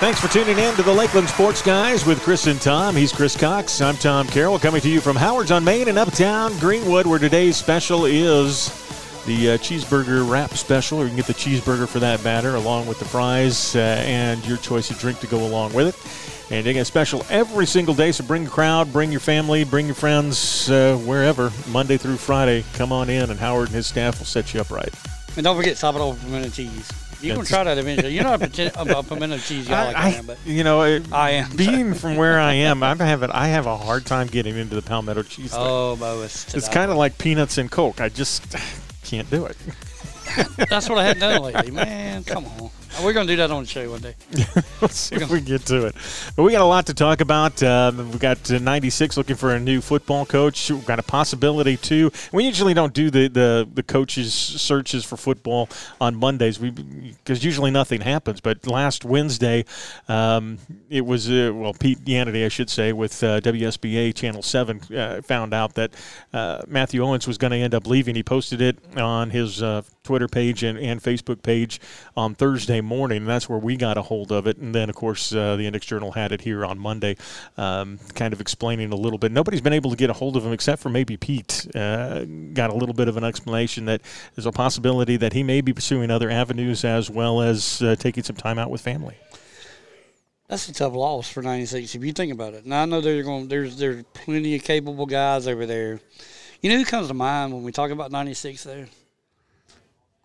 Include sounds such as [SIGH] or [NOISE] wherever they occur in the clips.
Thanks for tuning in to the Lakeland Sports Guys with Chris and Tom. He's Chris Cox. I'm Tom Carroll, coming to you from Howard's on Main in Uptown Greenwood, where today's special is the uh, cheeseburger wrap special, or you can get the cheeseburger for that matter, along with the fries uh, and your choice of drink to go along with it. And they get a special every single day, so bring a crowd, bring your family, bring your friends, uh, wherever, Monday through Friday. Come on in, and Howard and his staff will set you up right. And don't forget Sabado pimento cheese. You can try that eventually. You're not a pretend- about pimento cheese guy like I, I, am, but you know, it- I am. being from where I am, I'm having I have a hard time getting into the palmetto cheese. thing. oh, Bo, it's, it's kind of like peanuts and Coke. I just can't do it. That's what I hadn't done lately. Man, come on. We're going to do that on the show one day. [LAUGHS] Let's see if we get to it. But we got a lot to talk about. Um, we've got uh, 96 looking for a new football coach. We've got a possibility too. We usually don't do the the, the coaches searches for football on Mondays. We because usually nothing happens. But last Wednesday, um, it was uh, well Pete Yanity, I should say, with uh, WSPA Channel Seven, uh, found out that uh, Matthew Owens was going to end up leaving. He posted it on his uh, Twitter page and, and Facebook page on Thursday morning, and that's where we got a hold of it. And then, of course, uh, the Index Journal had it here on Monday, um, kind of explaining a little bit. Nobody's been able to get a hold of him except for maybe Pete. Uh, got a little bit of an explanation that there's a possibility that he may be pursuing other avenues as well as uh, taking some time out with family. That's a tough loss for 96 if you think about it. Now, I know there's, going, there's, there's plenty of capable guys over there. You know who comes to mind when we talk about 96 there?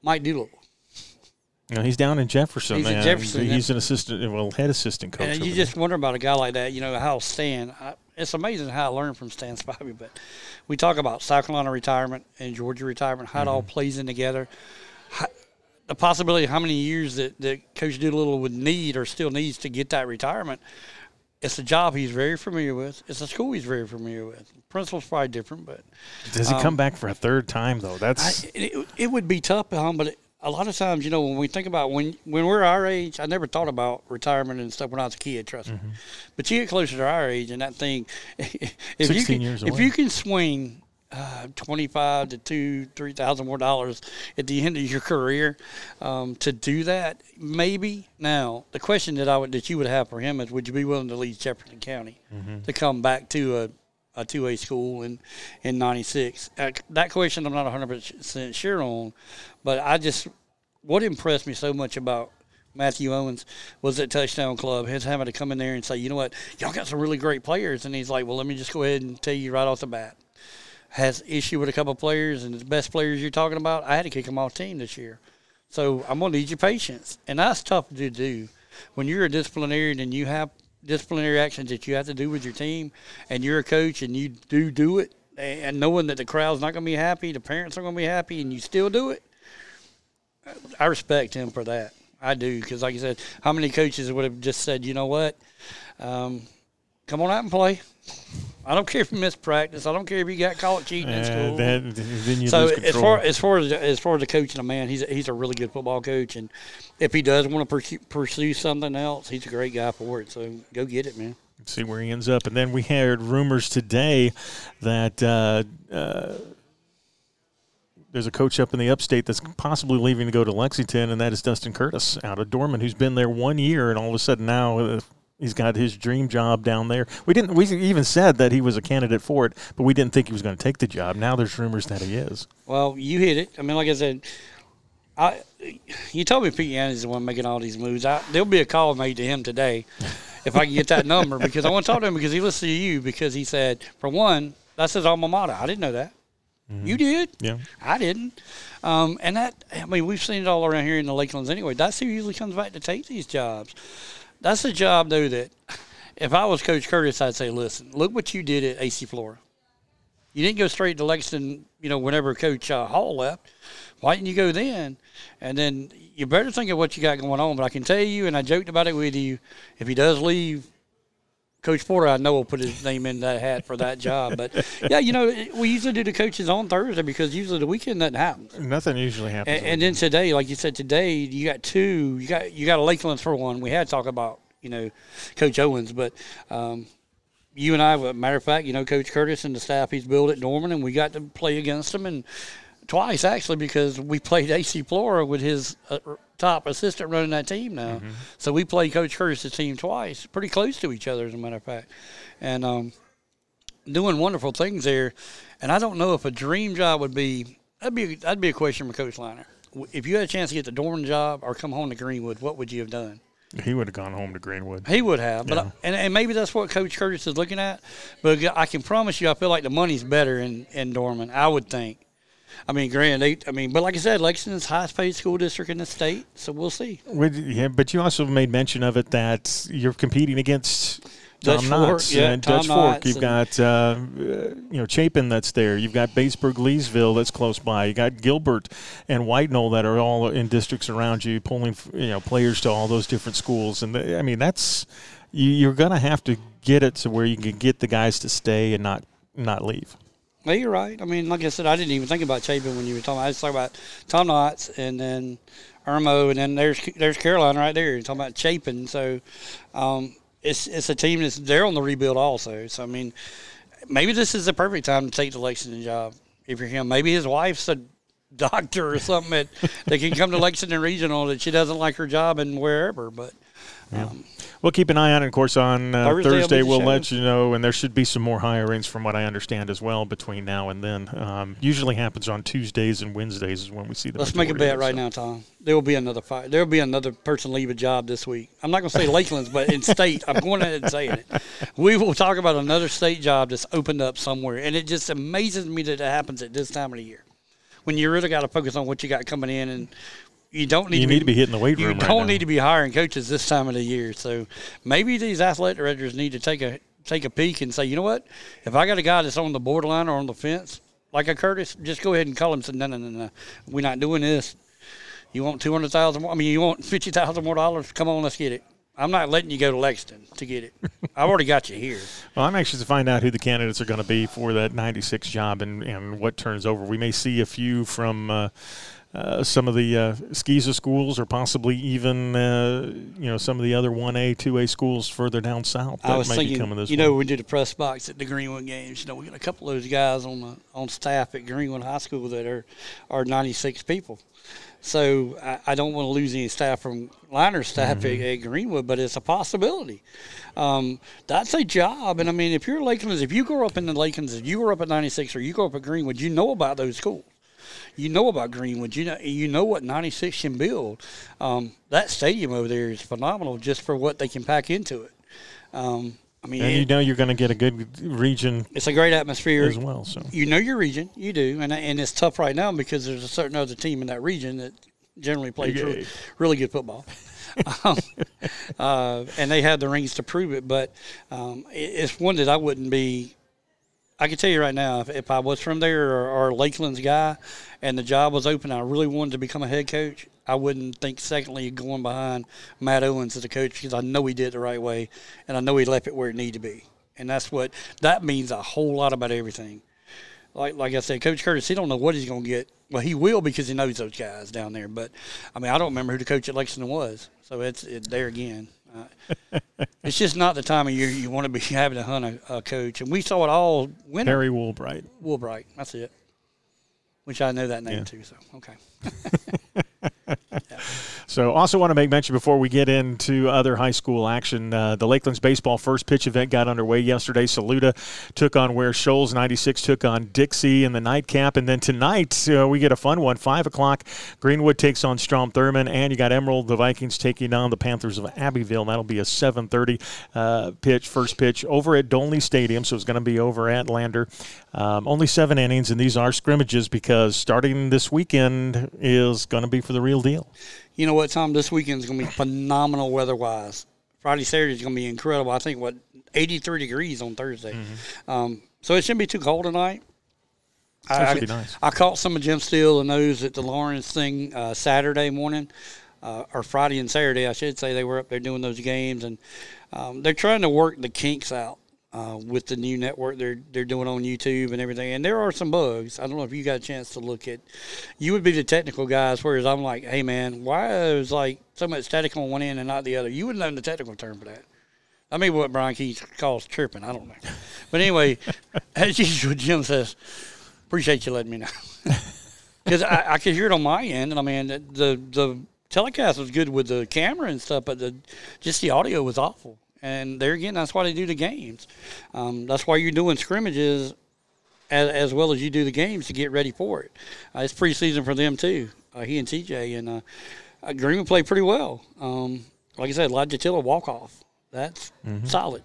Mike Doolittle. You know, he's down in Jefferson. He's in man. Jefferson, He's an assistant, well, head assistant coach. And you there. just wonder about a guy like that, you know, how Stan, I, it's amazing how I learned from Stan Spivey, but we talk about South Carolina retirement and Georgia retirement, how it all plays in together. How, the possibility of how many years that, that Coach Doolittle would need or still needs to get that retirement. It's a job he's very familiar with. It's a school he's very familiar with. Principal's probably different, but Does he come back for a third time though? I, That's it, it would be tough, um, but it, a lot of times, you know, when we think about when when we're our age, I never thought about retirement and stuff when I was a kid. Trust Mm-hmm. me, but you get closer to our age, and that thing, [LAUGHS] if you 16 can, if away. you can swing uh, twenty five to two, three thousand more dollars at the end of your career um, to do that, maybe. Now, the question that I would that you would have for him is, would you be willing to leave Jefferson County Mm-hmm. to come back to a a two A school in in '96? Uh, that question I'm not 100 percent sure on, but I just what impressed me so much about Matthew Owens was that touchdown club. His having to come in there and say, you know what, y'all got some really great players, and he's like, well, let me just go ahead and tell you right off the bat. Has issue with a couple players, and the best players you're talking about, I had to kick them off team this year. So I'm gonna need your patience, and that's tough to do when you're a disciplinarian and you have disciplinary actions that you have to do with your team, and you're a coach and you do do it, and knowing that the crowd's not gonna be happy, the parents aren't gonna be happy, and you still do it. I respect him for that. I do because, like I said, how many coaches would have just said, you know what, um, come on out and play. I don't care if you miss practice. I don't care if you got caught cheating in uh, school. then, then you so lose as far as far as as far as the coaching a man, he's a, he's a really good football coach, and if he does want to pursue, pursue something else, he's a great guy for it. So go get it, man. see where he ends up. And then we heard rumors today that uh, uh, there's a coach up in the upstate that's possibly leaving to go to Lexington, and that is Dustin Curtis out of Dorman, who's been there one year, and all of a sudden now. He's got his dream job down there. We didn't. We even said that he was a candidate for it, but we didn't think he was going to take the job. Now there's rumors that he is. Well, you hit it. I mean, like I said, I you told me Pete Yanity's the one making all these moves. I, there'll be a call made to him today [LAUGHS] if I can get that number because I want to talk to him because he listened to you because he said, for one, that's his alma mater. I didn't know that. You did. Yeah. I didn't. Um, and that, I mean, we've seen it all around here in the Lakelands anyway. That's who usually comes back to take these jobs. That's a job, though, that if I was Coach Curtis, I'd say, listen, look what you did at AC Flora. You didn't go straight to Lexington, you know, whenever Coach uh, Hall left. Why didn't you go then? And then you better think of what you got going on. But I can tell you, and I joked about it with you, if he does leave, Coach Porter, I know will put his name in that hat for that job. But [LAUGHS] yeah, you know, we usually do the coaches on Thursday because usually the weekend nothing happens. Nothing usually happens. And, and then today, like you said, today you got two. You got you got a Lakeland for one. We had to talk about you know Coach Owens, but um, you and I, matter of fact, you know Coach Curtis and the staff he's built at Dorman, and we got to play against them. And twice actually because we played AC Flora with his uh, top assistant running that team now. Mm-hmm. So we played Coach Curtis's team twice, pretty close to each other as a matter of fact, and um, doing wonderful things there. And I don't know if a dream job would be that'd be that'd be a question for Coach Liner. If you had a chance to get the Dorman job or come home to Greenwood, what would you have done? He would have gone home to Greenwood. He would have, but yeah. I, and, and maybe that's what Coach Curtis is looking at. But I can promise you, I feel like the money's better in in Dorman. I would think. I mean, grand. They, I mean, but like I said, Lexington's highest paid school district in the state, so we'll see. Yeah, but you also made mention of it that you're competing against Dutch Tom Fork, yeah, and Dutch Fork. You've got uh, you know Chapin that's there. You've got Batesburg, Leesville that's close by. You got Gilbert and White Knoll that are all in districts around you, pulling you know players to all those different schools. And I mean that's you, you're going to have to get it to where you can get the guys to stay and not not leave. Well, you're right. I mean, like I said, I didn't even think about Chapin when you were talking. I was talking about Tom Knotts and then Irmo, and then there's there's Caroline right there. You're talking about Chapin. So, um, it's it's a team that's they're on the rebuild also. So I mean, maybe this is the perfect time to take the Lexington job if you're him. Maybe his wife's a doctor or something that, that can come to Lexington Regional that she doesn't like her job and wherever. But yeah. Um, we'll keep an eye on it. Of course, on uh, Thursday, Thursday we'll let you know, and there should be some more hirings from what I understand as well between now and then. Um, usually happens on Tuesdays and Wednesdays is when we see the. Let's make a bet right so. now, Tom. There will be another fight. There will be another person leave a job this week. I'm not going to say [LAUGHS] Lakeland's, but in state, I'm going ahead and saying it. We will talk about another state job that's opened up somewhere, and it just amazes me that it happens at this time of the year when you really got to focus on what you got coming in and you don't need you to need be, to be hitting the weight room. You right don't need to be hiring coaches this time of the year. So maybe these athletic directors need to take a take a peek and say, you know what? If I got a guy that's on the borderline or on the fence, like a Curtis, just go ahead and call him. And say, no, no, no, no, we're not doing this. You want two hundred thousand more? I mean, you want fifty thousand more dollars? Come on, let's get it. I'm not letting you go to Lexington to get it. [LAUGHS] I've already got you here. Well, I'm anxious to find out who the candidates are going to be for that 96 job and, and what turns over. We may see a few from uh, uh, some of the uh, schools, or possibly even uh, you know some of the other one A, two A schools further down south. I was thinking, you know, we did a press box at the Greenwood games. You know, we got a couple of those guys on the on staff at Greenwood High School that are are 96 people. So I, I don't want to lose any staff from liner staff mm-hmm. at, at, Greenwood, but it's a possibility. Um, that's a job, and I mean, if you're Lakelands, if you grow up in the Lakelands, if you grew up at 96 or you grew up at Greenwood, you know about those schools you know about Greenwood. You know you know what 96 can build. Um, that stadium over there is phenomenal just for what they can pack into it. Um, I mean, and you know you're going to get a good region. It's a great atmosphere as well. So you know your region, you do, and and it's tough right now because there's a certain other team in that region that generally plays really, really good football. [LAUGHS] um, uh, and they have the rings to prove it. But um, it's one that I wouldn't be I can tell you right now, if, if I was from there or, or, Lakeland's guy, and the job was open, I really wanted to become a head coach. I wouldn't think secondly going behind Matt Owens as a coach because I know he did it the right way, and I know he left it where it needed to be, and that's what that means a whole lot about everything. Like like I said, Coach Curtis, he don't know what he's going to get. Well, he will because he knows those guys down there. But I mean, I don't remember who the coach at Lexington was, so it's it, there again. Uh, it's just not the time of year you want to be [LAUGHS] having to hunt a, a coach. And we saw it all winter. Harry Woolbright. Woolbright, that's it. Which I know that name yeah. too, so okay. [LAUGHS] So, also want to make mention before we get into other high school action. Uh, the Lakelands baseball first pitch event got underway yesterday. Saluda took on Ware Shoals. 96 took on Dixie in the nightcap. And then tonight, uh, we get a fun one. 5 o'clock, Greenwood takes on Strom Thurmond. And you got Emerald, the Vikings, taking on the Panthers of Abbeville. That'll be a 7.30 uh, pitch, first pitch, over at Dolny Stadium. So, it's going to be over at Lander. Um, only seven innings, and these are scrimmages because starting this weekend is going to be for the real deal you know what, Tom? This weekend is going to be phenomenal weather wise. Friday, Saturday is going to be incredible. I think what 83 degrees on Thursday. Mm-hmm. Um, so it shouldn't be too cold tonight. I, nice. I, caught some of Jim Steele and those at the Lawrence thing uh, Saturday morning, uh, or Friday and Saturday, I should say. They were up there doing those games, and um, they're trying to work the kinks out uh, with the new network they're they're doing on YouTube and everything. And there are some bugs. I don't know if you got a chance to look at. You would be the technical guys, whereas I'm like, hey man, why is like so much static on one end and not the other? You wouldn't know the technical term for that. I mean, what Brian Keys calls chirping. I don't know. But anyway, [LAUGHS] as usual, Jim says, appreciate you letting me know. [LAUGHS] because I, I could hear it on my end, and I mean the the telecast was good with the camera and stuff, but the just the audio was awful. And there again, that's why they do the games. Um, that's why you're doing scrimmages as, as, well as you do the games to get ready for it. Uh, it's preseason for them too. Uh, he and TJ and uh, uh, Greenwood played pretty well. Um, like I said, Tiller walk off. That's mm-hmm. solid.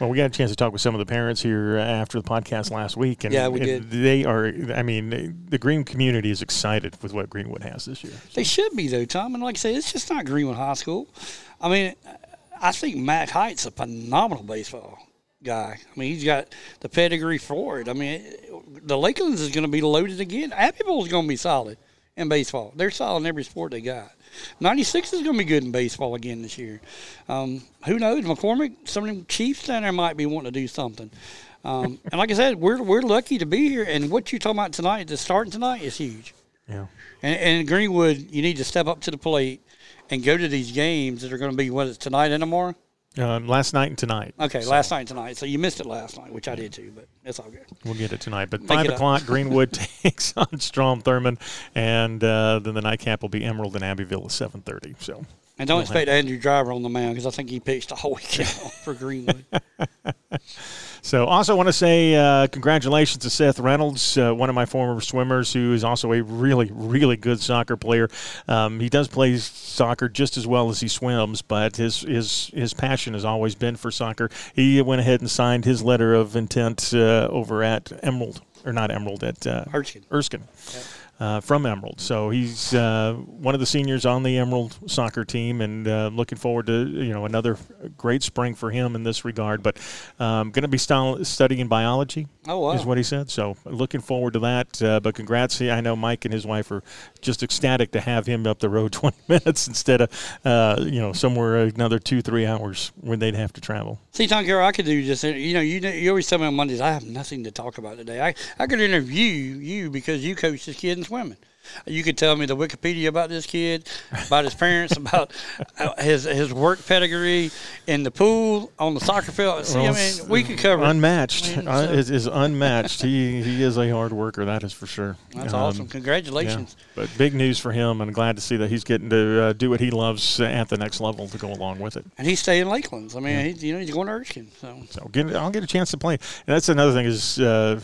Well, we got a chance to talk with some of the parents here after the podcast last week, and yeah, we did. They are. I mean, the Green community is excited with what Greenwood has this year. They should be though, Tom. And like I said, it's just not Greenwood High School. I mean, I think Matt Height's a phenomenal baseball guy. I mean, he's got the pedigree for it. I mean, the Lakelands is going to be loaded again. Abbeville is going to be solid in baseball. They're solid in every sport they got. 96 is going to be good in baseball again this year. Um, who knows? McCormick, some of them Chiefs down there might be wanting to do something. Um, and like I said, we're, we're lucky to be here. And what you're talking about tonight, the starting tonight, is huge. Yeah. And, and Greenwood, you need to step up to the plate and go to these games that are going to be, what is tonight and tomorrow? Um, last night and tonight. Okay, so. last night and tonight. So you missed it last night, which I did too, but it's all good. We'll get it tonight. But five o'clock, [LAUGHS] Greenwood [LAUGHS] takes on Strom Thurmond, and uh, then the nightcap will be Emerald and Abbeville at seven thirty. So. And don't we'll expect. Andrew Driver on the mound because I think he pitched the [LAUGHS] whole weekend for Greenwood. So, also want to say uh, congratulations to Seth Reynolds, uh, one of my former swimmers, who is also a really, really good soccer player. Um, he does play soccer just as well as he swims, but his his his passion has always been for soccer. He went ahead and signed his letter of intent uh, over at Emerald, or not Emerald, at uh, Erskine. Erskine. Yep uh, from Emerald. So he's uh, one of the seniors on the Emerald soccer team, and uh, looking forward to you know another great spring for him in this regard. But um, going to be st- studying biology. Oh, wow. is what he said. So looking forward to that. Uh, but congrats! I know Mike and his wife are just ecstatic to have him up the road [LAUGHS] 20 minutes instead of uh, you know somewhere another two three hours when they'd have to travel. See, Tom Carroll, I could do just you know you you always tell me on Mondays I have nothing to talk about today. I I could interview you because you coach this kid in swimming. You could tell me the Wikipedia about this kid, about his parents, [LAUGHS] about uh, his his work pedigree in the pool, on the soccer field. See, well, I mean, we could cover unmatched. I mean, uh, so. is, is unmatched. he he is a hard worker. That is for sure. That's um, awesome. Congratulations. Yeah. But big news for him, and glad to see that he's getting to uh, do what he loves at the next level to go along with it. And he's staying in Lakelands. I mean, yeah. he, you know, he's going to Erskine. So, so get, I'll get a chance to play. And that's another thing is, uh,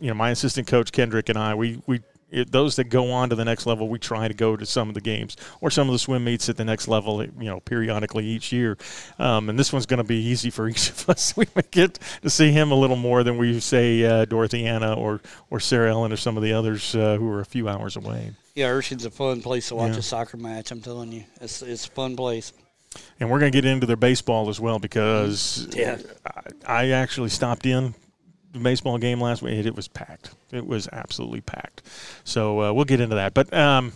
you know, my assistant coach Kendrick and I, we we it, those that go on to the next level, we try to go to some of the games or some of the swim meets at the next level, you know, periodically each year. Um, and this one's going to be easy for [LAUGHS] each of us. we may get to see him a little more than we say uh, Dorothy Anna or, or Sarah Ellen or some of the others uh, who are a few hours away. Yeah, Erskine's a fun place to watch yeah. a soccer match. I'm telling you, it's it's a fun place. And we're going to get into their baseball as well because yeah. I, I actually stopped in the baseball game last week, it was packed. It was absolutely packed. So uh, we'll get into that. But um,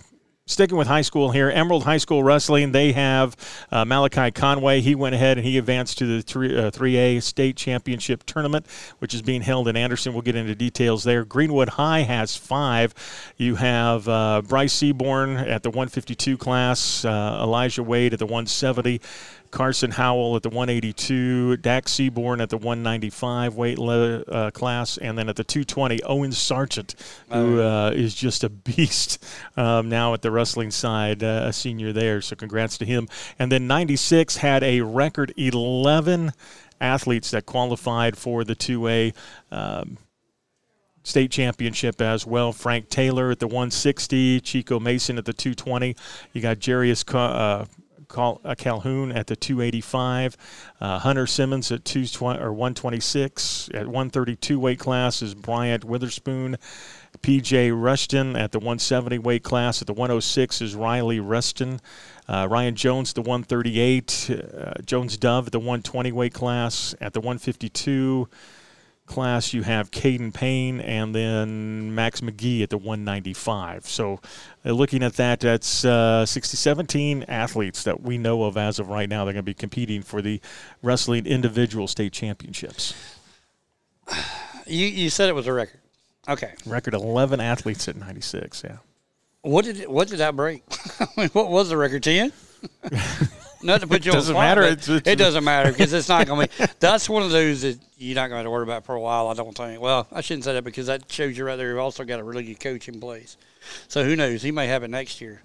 sticking with high school here, Emerald High School Wrestling, they have uh, Malachi Conway. He went ahead and he advanced to the 3, uh, 3A state championship tournament, which is being held in Anderson. We'll get into details there. Greenwood High has five. You have uh, Bryce Seaborn at the 152 class, uh, Elijah Wade at the 170. Carson Howell at the 182, Dak Seaborn at the 195 weight uh, class, and then at the 220, Owen Sargent, who uh, is just a beast um, now at the wrestling side, uh, a senior there. So congrats to him. And then 96 had a record 11 athletes that qualified for the 2A. Um, state championship as well. Frank Taylor at the 160, Chico Mason at the 220. You got Jarius uh, Cal- uh, Calhoun at the 285. Uh, Hunter Simmons at 220 or 126. At 132 weight class is Bryant Witherspoon. PJ Rushton at the 170 weight class. At the 106 is Riley Ruston. Uh, Ryan Jones, the 138. Uh, Jones Dove at the 120 weight class. At the 152 class, you have Caden Payne and then Max McGee at the 195. So, uh, looking at that, that's uh, 60, 17 athletes that we know of as of right now. They're going to be competing for the wrestling individual state championships. You, you said it was a record. Okay. Record 11 athletes at 96, yeah. What did what did that break? [LAUGHS] what was the record? 10? [LAUGHS] not to put you doesn't on matter. Spot, It's- it's- it doesn't matter because it's not going to be. That's one of those that you're not going to worry about for a while. I don't think. Well, I shouldn't say that because that shows you right there. You've also got a really good coach in place. So who knows? He may have it next year.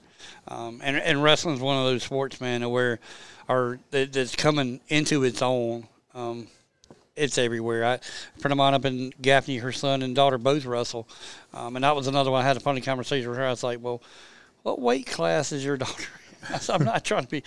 Um, and and wrestling's one of those sports, man, where that, that's coming into its own. Um, it's everywhere. I, a friend of mine up in Gaffney, her son and daughter both wrestle, um, and that was another one. I had a funny conversation with her. I was like, "Well, what weight class is your daughter?" [LAUGHS] Said, I'm not trying to be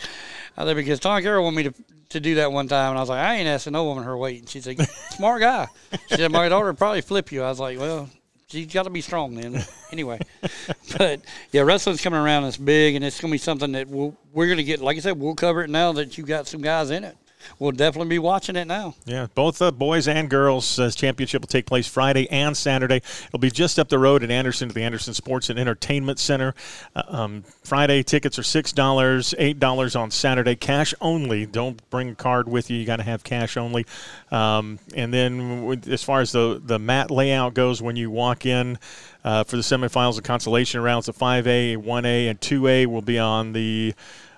out there because Tom Carroll wanted me to to do that one time, and I was like, "I ain't asking no woman her weight." And she's like, "Smart guy." She said, "My daughter would probably flip you." I was like, "Well." She's got to be strong then. Anyway, [LAUGHS] but yeah, wrestling's coming around. It's big, and it's going to be something that we'll, we're going to get. Like I said, we'll cover it now that you got some guys in it. We'll definitely be watching it now. Yeah, both the boys and girls uh, championship will take place Friday and Saturday. It'll be just up the road at Anderson to the Anderson Sports and Entertainment Center. Uh, um, Friday tickets are six dollars, eight dollars on Saturday, cash only. Don't bring a card with you; you got to have cash only. Um, and then, as far as the the mat layout goes, when you walk in. Uh, for the semifinals and consolation rounds, the 5A, 1A, and 2A will be on the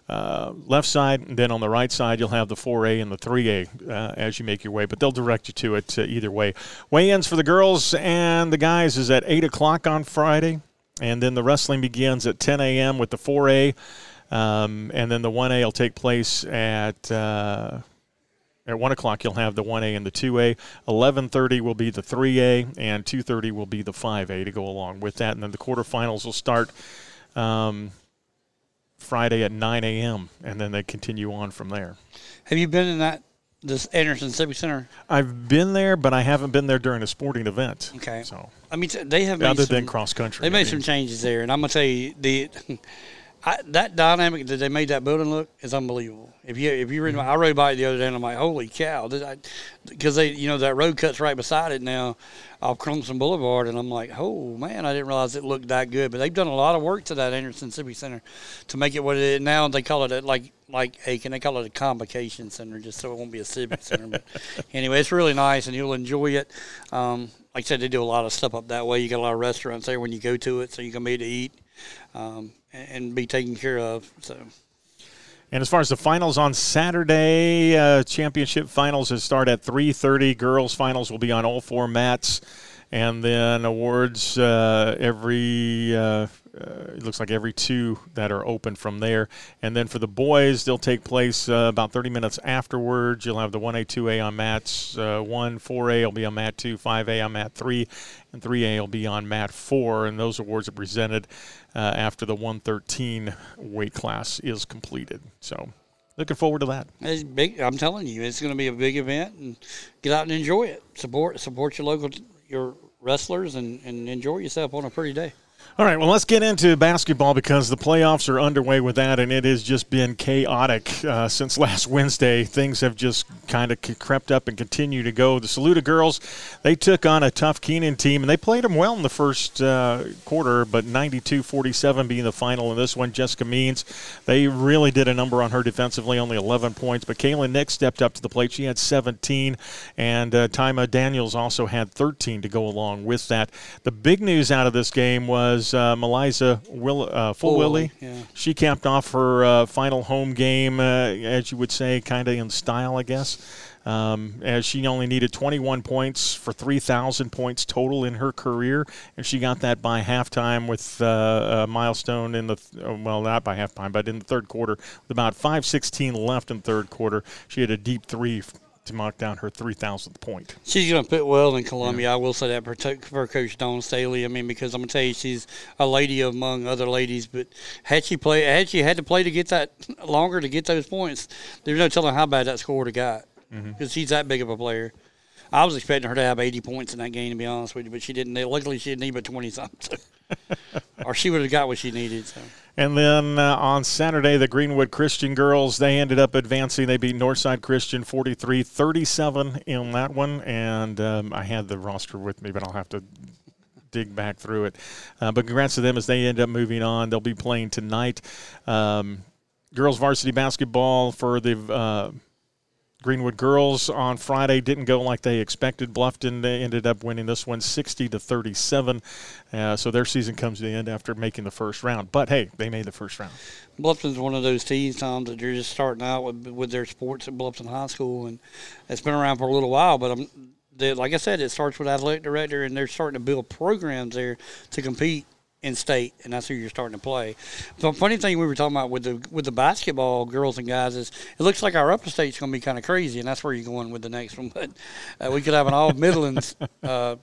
uh, left side, and then on the right side you'll have the 4A and the 3A uh, as you make your way. But they'll direct you to it uh, either way. Weigh-ins for the girls and the guys is at 8 o'clock on Friday, and then the wrestling begins at 10 a.m. with the 4A, um, and then the 1A will take place at. Uh, at one o'clock, you'll have the 1A and the 2A. 11:30 will be the 3A, and 2:30 will be the 5A to go along with that. And then the quarterfinals will start um, Friday at 9 a.m. and then they continue on from there. Have you been in that this Anderson Civic Center? I've been there, but I haven't been there during a sporting event. Okay. So I mean, they have made other some, than cross country, They I made mean, some changes there, and I'm gonna tell you the [LAUGHS] I, that dynamic that they made that building look is unbelievable. If you if you read, I rode by it the other day, and I'm like, holy cow! Because they, you know, that road cuts right beside it now, off Clemson Boulevard, and I'm like, oh man, I didn't realize it looked that good. But they've done a lot of work to that Anderson Civic Center to make it what it is now. They call it a, like like Aiken, they call it a convocation center, just so it won't be a civic center. But [LAUGHS] anyway, it's really nice, and you'll enjoy it. Um, like I said, they do a lot of stuff up that way. You got a lot of restaurants there when you go to it, so you can be to eat um, and, and be taken care of. So. And as far as the finals on Saturday, uh, championship finals will start at 3:30. Girls finals will be on all four mats, and then awards uh, every. Uh, uh, it looks like every two that are open from there. And then for the boys, they'll take place uh, about 30 minutes afterwards. You'll have the 1A, 2A on mats uh, 1, 4A will be on mat 2, 5A on mat 3, and 3A will be on mat 4. And those awards are presented uh, after the 113 weight class is completed. So looking forward to that. It's big. I'm telling you, it's going to be a big event, and get out and enjoy it. Support support your local your wrestlers, and, and enjoy yourself on a pretty day. All right, well, let's get into basketball because the playoffs are underway with that, and it has just been chaotic uh, since [LAUGHS] last Wednesday. Things have just kind of crept up and continue to go. The Saluda girls, they took on a tough Keenan team, and they played them well in the first uh, quarter, but 92 47 being the final in this one. Jessica Means, they really did a number on her defensively, only 11 points, but Kaylin Nick stepped up to the plate. She had 17, and uh, Tima Daniels also had 13 to go along with that. The big news out of this game was uh, Milaysia Will, uh, Fulwiley. Yeah. She capped off her uh, final home game, uh, as you would say, kind of in style, I guess. Um, as she only needed 21 points for 3,000 points total in her career, and she got that by halftime with uh, a milestone in the th- well, not by halftime, but in the third quarter, with about 5:16 left in third quarter, she had a deep three to mark down her 3,000th point. She's going to fit well in Columbia. I will say that for, for Coach Dawn Staley. I mean, because I'm going to tell you, she's a lady among other ladies. But had she play, had she had to play to get that longer to get those points, there's no telling how bad that score would have got. Mm-hmm. Because she's that big of a player. I was expecting her to have 80 points in that game, to be honest with you, but she didn't. Luckily, she didn't need but 20 something. [LAUGHS] or she would have got what she needed. So. And then uh, on Saturday, the Greenwood Christian girls, they ended up advancing. They beat Northside Christian 43 37 in that one. And um, I had the roster with me, but I'll have to dig back through it. Uh, but congrats to them as they end up moving on. They'll be playing tonight. Um, girls varsity basketball for the. Uh, Greenwood girls on Friday didn't go like they expected. Bluffton ended up winning this one 60 to 37. Uh, so their season comes to the end after making the first round. But hey, they made the first round. Bluffton's one of those teams, Tom, that you're just starting out with, with their sports at Bluffton High School, and it's been around for a little while. But I'm, they, like I said, it starts with athletic director, and they're starting to build programs there to compete in state, and that's who you're starting to play. The funny thing we were talking about with the with the basketball girls and guys is it looks like our upper state's going to be kind of crazy, and that's where you're going with the next one. [LAUGHS] But uh, we could have an all Midlands uh,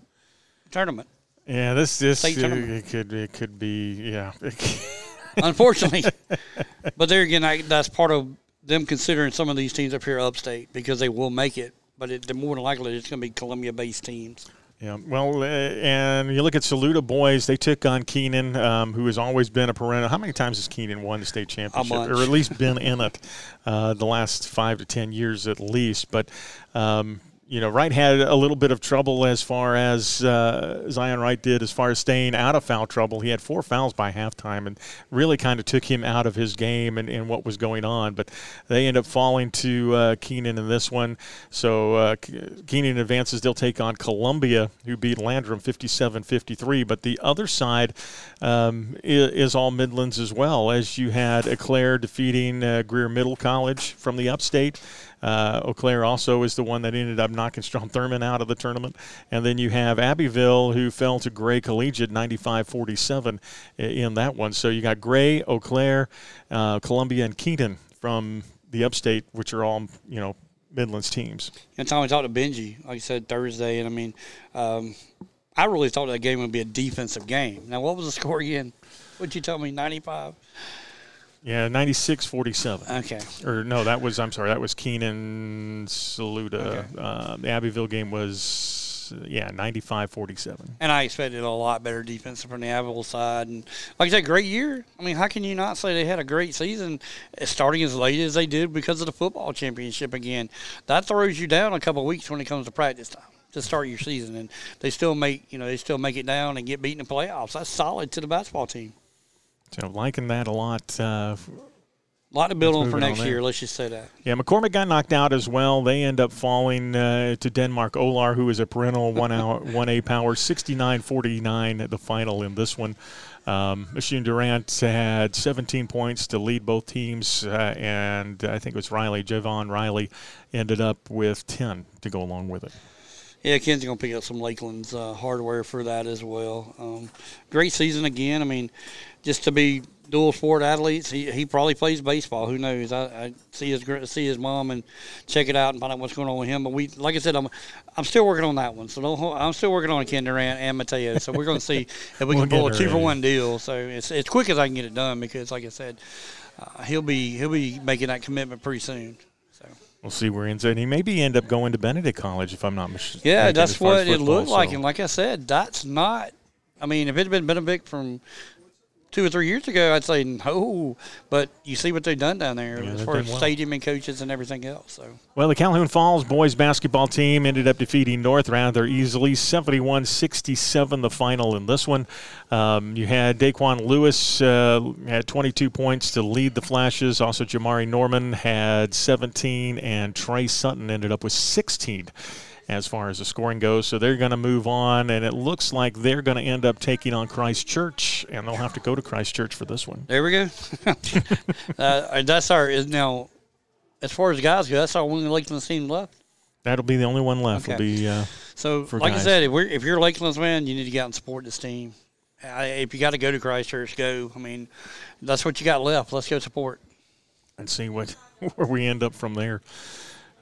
tournament. Yeah, this this uh, it could it could be yeah. [LAUGHS] Unfortunately, [LAUGHS] but there again, I, that's part of them considering some of these teams up here upstate because they will make it, but it, more than likely it's going to be Columbia-based teams. Yeah, well, uh, and you look at Saluda boys; they took on Keenan, um, who has always been a perennial. How many times has Keenan won the state championship, or at least been in it uh, the last five to ten years at least? But um, you know, Wright had a little bit of trouble as far as uh, Zion Wright did, as far as staying out of foul trouble. He had four fouls by halftime and really kind of took him out of his game and, and what was going on. But they end up falling to uh, Keenan in this one. So uh, Keenan advances. They'll take on Columbia, who beat Landrum 57 53. But the other side um, is, is, all Midlands as well, as you had Eau Claire defeating uh, Greer Middle College from the upstate. Uh, Eau Claire also is the one that ended up knocking Strom Thurmond out of the tournament. And then you have Abbeville, who fell to Gray Collegiate 95 47 in that one. So you got Gray, Eau Claire, uh, Columbia, and Keaton from the upstate, which are all, you know, Midlands teams. And Tom, we talked to Benji, like I said, Thursday. And I mean, um, I really thought that game would be a defensive game. Now, what was the score again? What'd you tell me, 95? Yeah, 96 47. Okay. Or no, that was, I'm sorry, that was Keenan Saluda. Okay. Uh, the Abbeville game was, yeah, 95 47. And I expected a lot better defense from the Abbeville side. And like I said, great year. I mean, how can you not say they had a great season starting as late as they did because of the football championship again? That throws you down a couple weeks when it comes to practice time to start your season, and they still make you know they still make it down and get beaten in the playoffs. That's solid to the basketball team. So liking that a lot. Uh, a lot to build on for next on year. Let's just say that. Yeah, McCormick got knocked out as well. They end up falling uh, to Denmark Olar, who is a perennial one [LAUGHS] hour, one A power, 69-49 at the final in this one. Um, Machine Durant had 17 points to lead both teams, uh, and I think it was Riley, Javon Riley, ended up with 10 to go along with it. Yeah, Ken's going to pick up some Lakeland's uh, hardware for that as well. Um, great season again. I mean, just to be dual sport athletes. He, he probably plays baseball. Who knows? I, I see his see his mom and check it out and find out what's going on with him. But we, like I said, I'm I'm still working on that one. So don't, I'm still working on Ken Durant and Mateo. So we're going to see [LAUGHS] if we we'll can pull a two for one deal. So it's as quick as I can get it done because, like I said, uh, he'll be he'll be making that commitment pretty soon. So. We'll see where he ends up. He maybe end up going to Benedict College if I'm not mistaken. Yeah, that's what it looked like. And like I said, that's not. I mean, if it had been Benedict from two or three years ago, I'd say no. But you see what they've done down there yeah, as far as well. stadium and coaches and everything else. So well, the Calhoun Falls boys basketball team ended up defeating North rather easily, 71-67 the final in this one. Um, you had Daquan Lewis uh, had 22 points to lead the Flashes. Also, Jamari Norman had 17, and Trey Sutton ended up with 16 as far as the scoring goes. So they're going to move on, and it looks like they're going to end up taking on Christchurch, and they'll have to go to Christchurch for this one. There we go. [LAUGHS] uh, that's our now. As far as guys go, that's our only Lakeland team left. That'll be the only one left. Okay. Will be uh, so. like guys. I said, if, we're, if you're a Lakeland's man, you need to get out and support this team. I, if you got to go to Christchurch, go. I mean, that's what you got left. Let's go support and see what [LAUGHS] where we end up from there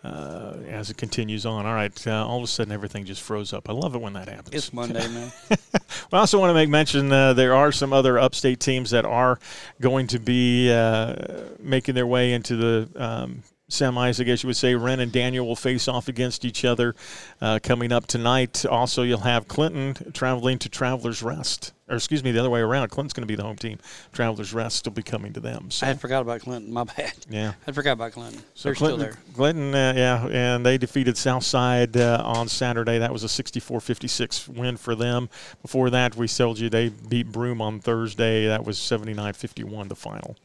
uh, as it continues on. All right, uh, all of a sudden everything just froze up. I love it when that happens. It's Monday, man. [LAUGHS] I also want to make mention uh, there are some other upstate teams that are going to be uh, making their way into the um, semis, I guess you would say. Wren and Daniel will face off against each other uh, coming up tonight. Also, you'll have Clinton traveling to Travelers Rest. Or, excuse me, the other way around. Clinton's going to be the home team. Travelers Rest will be coming to them. So. I had forgot about Clinton. My [LAUGHS] bad. Yeah. I forgot about Clinton. So They're Clinton, still there. Clinton, uh, yeah, and they defeated Southside uh, on Saturday. That was a 64 56 win for them. Before that, we told you they beat Broome on Thursday. That was 79 51, the final.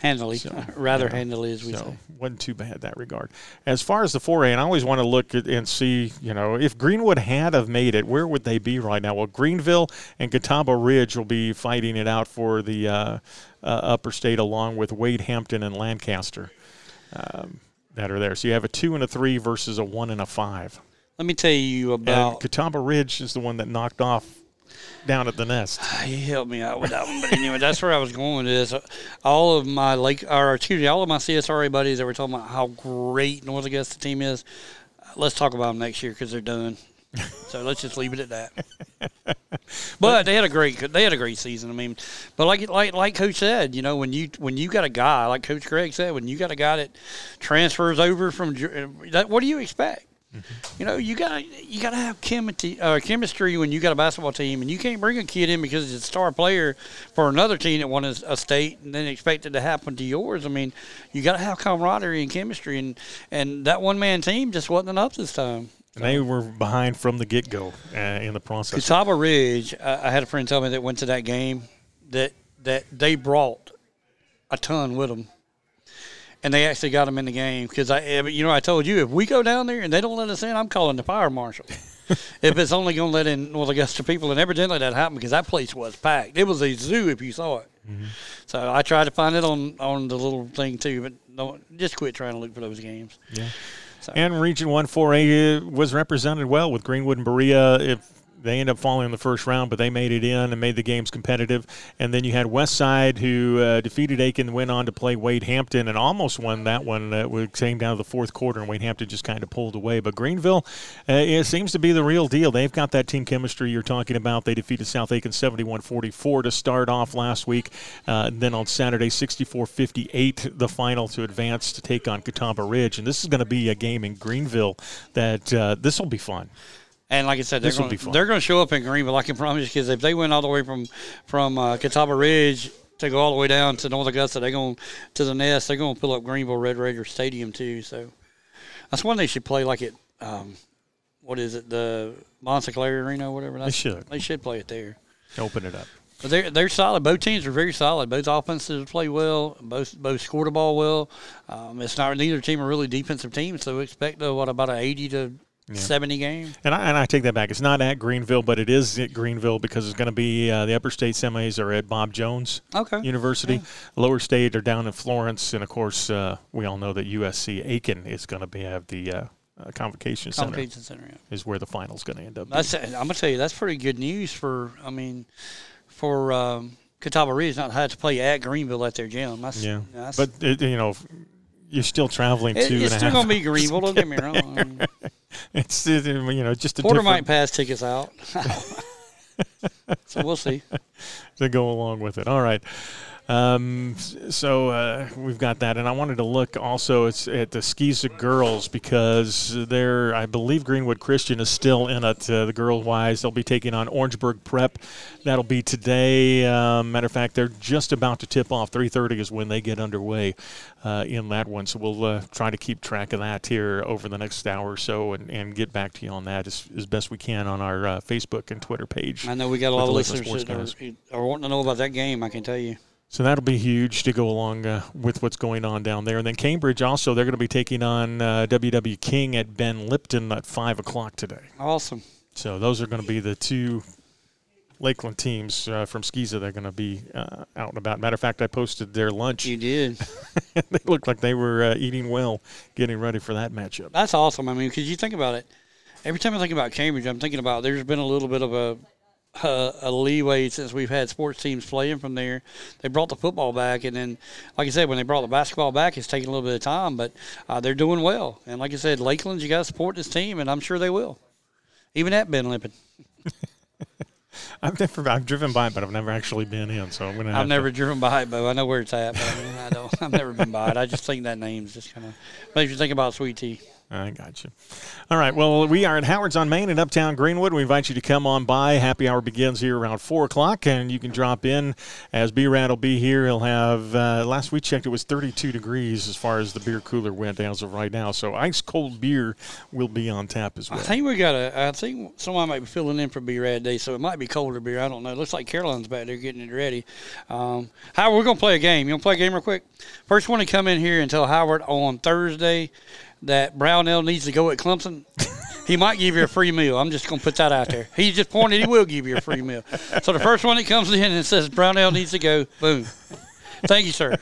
Handily, So, [LAUGHS] rather you know, handily, as we so say. wasn't too bad that regard. As far as the 4A, and I always want to look at and see, you know, if Greenwood had have made it, where would they be right now? Well, Greenville and Catawba Ridge will be fighting it out for the uh, uh, upper state, along with Wade Hampton and Lancaster um, that are there. So you have a two and a three versus a one and a five. Let me tell you And about. Catawba Ridge is the one that knocked off down at the nest. [SIGHS] He helped me out with that one, but anyway, that's where I was going with this. Uh, all of my Lake, or excuse me, all of my CSRA buddies that were talking about how great North Augusta team is. Uh, let's talk about them next year because they're done. [LAUGHS] so let's just leave it at that. But they had a great they had a great season. I mean, but like like like Coach said, you know, when you when you got a guy like Coach Greg said, when you got a guy that transfers over from uh, that, what do you expect? You know, you gotta you gotta have chemistry, uh, chemistry when you got a basketball team, and you can't bring a kid in because he's a star player for another team that won a, a state, and then expect it to happen to yours. I mean, you gotta have camaraderie and chemistry, and and that one man team just wasn't enough this time. And they were behind from the get go uh, in the process. Catawba Ridge, I, I had a friend tell me that went to that game that that they brought a ton with them. And they actually got them in the game because I, eh, you know, I told you if we go down there and they don't let us in, I'm calling the fire marshal. [LAUGHS] if it's only going to let in North Augusta people, and evidently that happened because that place was packed. It was a zoo if you saw it. So I tried to find it on on the little thing too, but no, just quit trying to look for those games. Yeah. So. And Region 1 4A was represented well with Greenwood and Berea. If they end up falling in the first round, but they made it in and made the games competitive. And then you had Westside, who uh, defeated Aiken, went on to play Wade Hampton, and almost won that one. Uh, it came down to the fourth quarter, and Wade Hampton just kind of pulled away. But Greenville, uh, it seems to be the real deal. They've got that team chemistry you're talking about. They defeated South Aiken 71-44 to start off last week. Uh, and then on Saturday, 64-58, the final to advance to take on Catawba Ridge. And this is going to be a game in Greenville that uh, this will be fun. And like I said, they're This will going be fun. they're going to show up in Greenville. I can promise you, because if they went all the way from from uh, Catawba Ridge to go all the way down to North Augusta, they're going to the Nest. They're going to pull up Greenville Red Raider Stadium too. So that's one they should play like it. Um, what is it? The Montclair Arena, or whatever. That's, they should. They should play it there. Open it up. But they're they're solid. Both teams are very solid. Both offenses play well. Both both score the ball well. Um, it's not neither team are really defensive teams, so expect uh, what about an eighty to seventy game. And I, and I take that back. It's not at Greenville, but it is at Greenville because it's going to be uh, the upper state semis are at Bob Jones Okay. University. Lower state are down in Florence, and of course, uh, we all know that USC Aiken is going to be have the uh, uh, convocation center Convocation Center. Yeah. is where the final's going to end up. That's I'm gonna tell you that's pretty good news for I mean for um, Catawba Ridge not had to play at Greenville at their gym. That's, yeah, that's, but it, you know, you're still traveling it, two it's and still gonna be Greenville. Don't get me wrong. [LAUGHS] It's you know just a Porter might pass tickets out, [LAUGHS] so we'll see. [LAUGHS] to go along with it. All right. Um, so uh, we've got that, and I wanted to look also at the SCISA girls because they're I believe Greenwood Christian is still in it. Uh, the girls wise, they'll be taking on Orangeburg Prep. That'll be today. Um, matter of fact, they're just about to tip off. 3:30 is when they get underway uh, in that one. So we'll uh, try to keep track of that here over the next hour or so, and, and get back to you on that as, as best we can on our uh, Facebook and Twitter page. I know we got a lot of listeners that are, are wanting to know about that game. I can tell you. So that'll be huge to go along uh, with what's going on down there. And then Cambridge also, they're going to be taking on uh, WW King at Ben Lippen at 5 o'clock today. Awesome. So those are going to be the two Lakeland teams uh, from SCISA. They're going to be uh, out and about. Matter of fact, I posted their lunch. You did. [LAUGHS] they looked like they were uh, eating well, getting ready for that matchup. That's awesome. I mean, because you think about it, every time I think about Cambridge, I'm thinking about there's been a little bit of a a, a leeway since we've had sports teams playing from there. They brought the football back, and then, like I said, when they brought the basketball back, it's taking a little bit of time, but uh, they're doing well. And like I said, Lakeland, you got to support this team, and I'm sure they will. Even at Ben Lippen. [LAUGHS] I've never, I've driven by, it, but I've never actually been in. So I'm to. I've never driven by it, but I know where it's at. But I mean, I don't. I've never been by it. I just think that name's just kind of makes you think about Sweet Tea. I got you. All right. Well, we are at Howard's on Main in Uptown Greenwood. We invite you to come on by. Happy hour begins here around 4 o'clock, and you can drop in as B Rad will be here. He'll have, uh, last we checked, it was 32 degrees as far as the beer cooler went as of right now. So ice cold beer will be on tap as well. I think we got a, I think someone might be filling in for B Rad Day, so it might be colder beer. I don't know. It looks like Caroline's back there getting it ready. Um, Howard, we're going to play a game. You want to play a game real quick? First one to come in here and tell Howard on Thursday that Brownell needs to go at Clemson, [LAUGHS] he might give you a free meal. I'm just going to put that out there. He just pointed he will give you a free meal. So the first one that comes in and says Brownell needs to go, boom. Thank you, sir.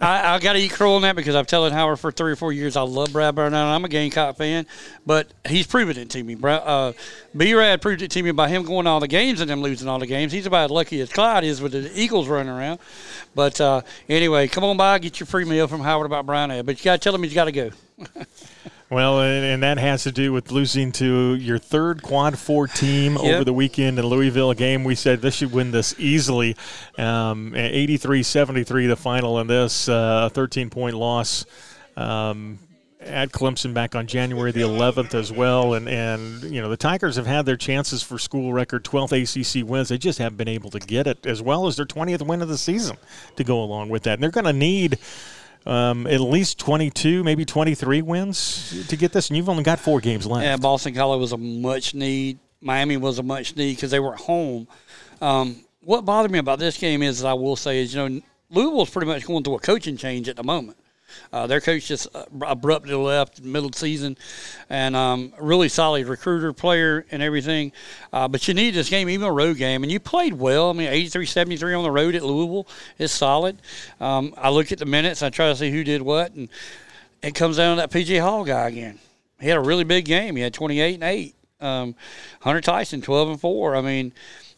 I, I got to eat crow on that because I've telling Howard for three or four years I love Brad Brownell. I'm a Gamecock fan, but he's proven it to me. Uh, B-Rad proved it to me by him going all the games and them losing all the games. He's about as lucky as Clyde is with the Eagles running around. But uh, anyway, come on by, get your free meal from Howard about Brownell. But you got to tell him he's got to go. Well, and, and, that has to do with losing to your third quad four team yep. over the weekend in Louisville. Game we said this should win this easily. Um, 83 73, the final in this, uh, a 13 point loss. Um, at Clemson back on January the 11th as well. And, and, you know, the Tigers have had their chances for school record 12th ACC wins. They just haven't been able to get it, as well as their 20th win of the season to go along with that. And they're going to need um, at least 22, maybe 23 wins to get this, and you've only got four games left. Yeah, Boston College was a much need. Miami was a much need because they were at home. Um, what bothered me about this game is, I will say, is you know Louisville's pretty much going through a coaching change at the moment. Uh, their coach just uh, abruptly left middle season, and um, really solid recruiter, player, and everything. Uh, but you need this game, even a road game, and you played well. I mean, 83-73 on the road at Louisville is solid. Um, I look at the minutes, I try to see who did what, and it comes down to that PJ Hall guy again. He had a really big game. He had 28 and 8. Um, Hunter Tyson, 12 and 4. I mean,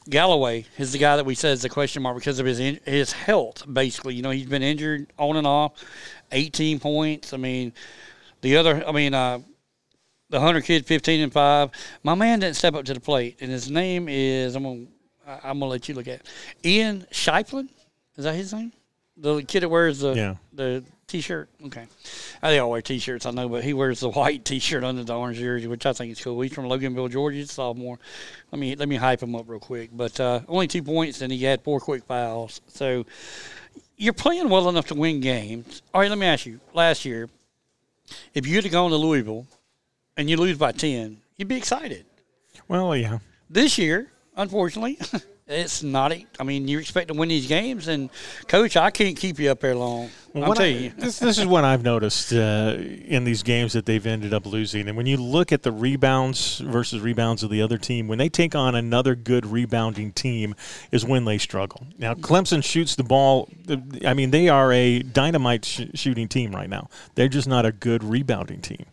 Galloway is the guy that we said is a question mark because of his his health. Basically, you know, he's been injured on and off. 18 points. I mean, the other, I mean, uh, the Hunter kid, 15 and five. My man didn't step up to the plate, and his name is I'm gonna I'm gonna let you look at it. Ian Schieffelin. Is that his name? The kid that wears the yeah. the t-shirt. Okay, they all wear t-shirts, I know, but he wears the white t-shirt under the orange jersey, which I think is cool. He's from Loganville, Georgia, sophomore. Let me let me hype him up real quick. But uh, only two points, and he had four quick fouls. So you're playing well enough to win games. All right, let me ask you. Last year, if you'd have gone to Louisville and you lose by ten, you'd be excited. Well, yeah. This year, unfortunately, [LAUGHS] it's not. I mean, you expect to win these games, and coach, I can't keep you up there long. Well, I'll tell I, you. this, this is what I've noticed uh, in these games that they've ended up losing. And when you look at the rebounds versus rebounds of the other team, when they take on another good rebounding team, is when they struggle. Now, Clemson shoots the ball. I mean, they are a dynamite sh- shooting team right now. They're just not a good rebounding team.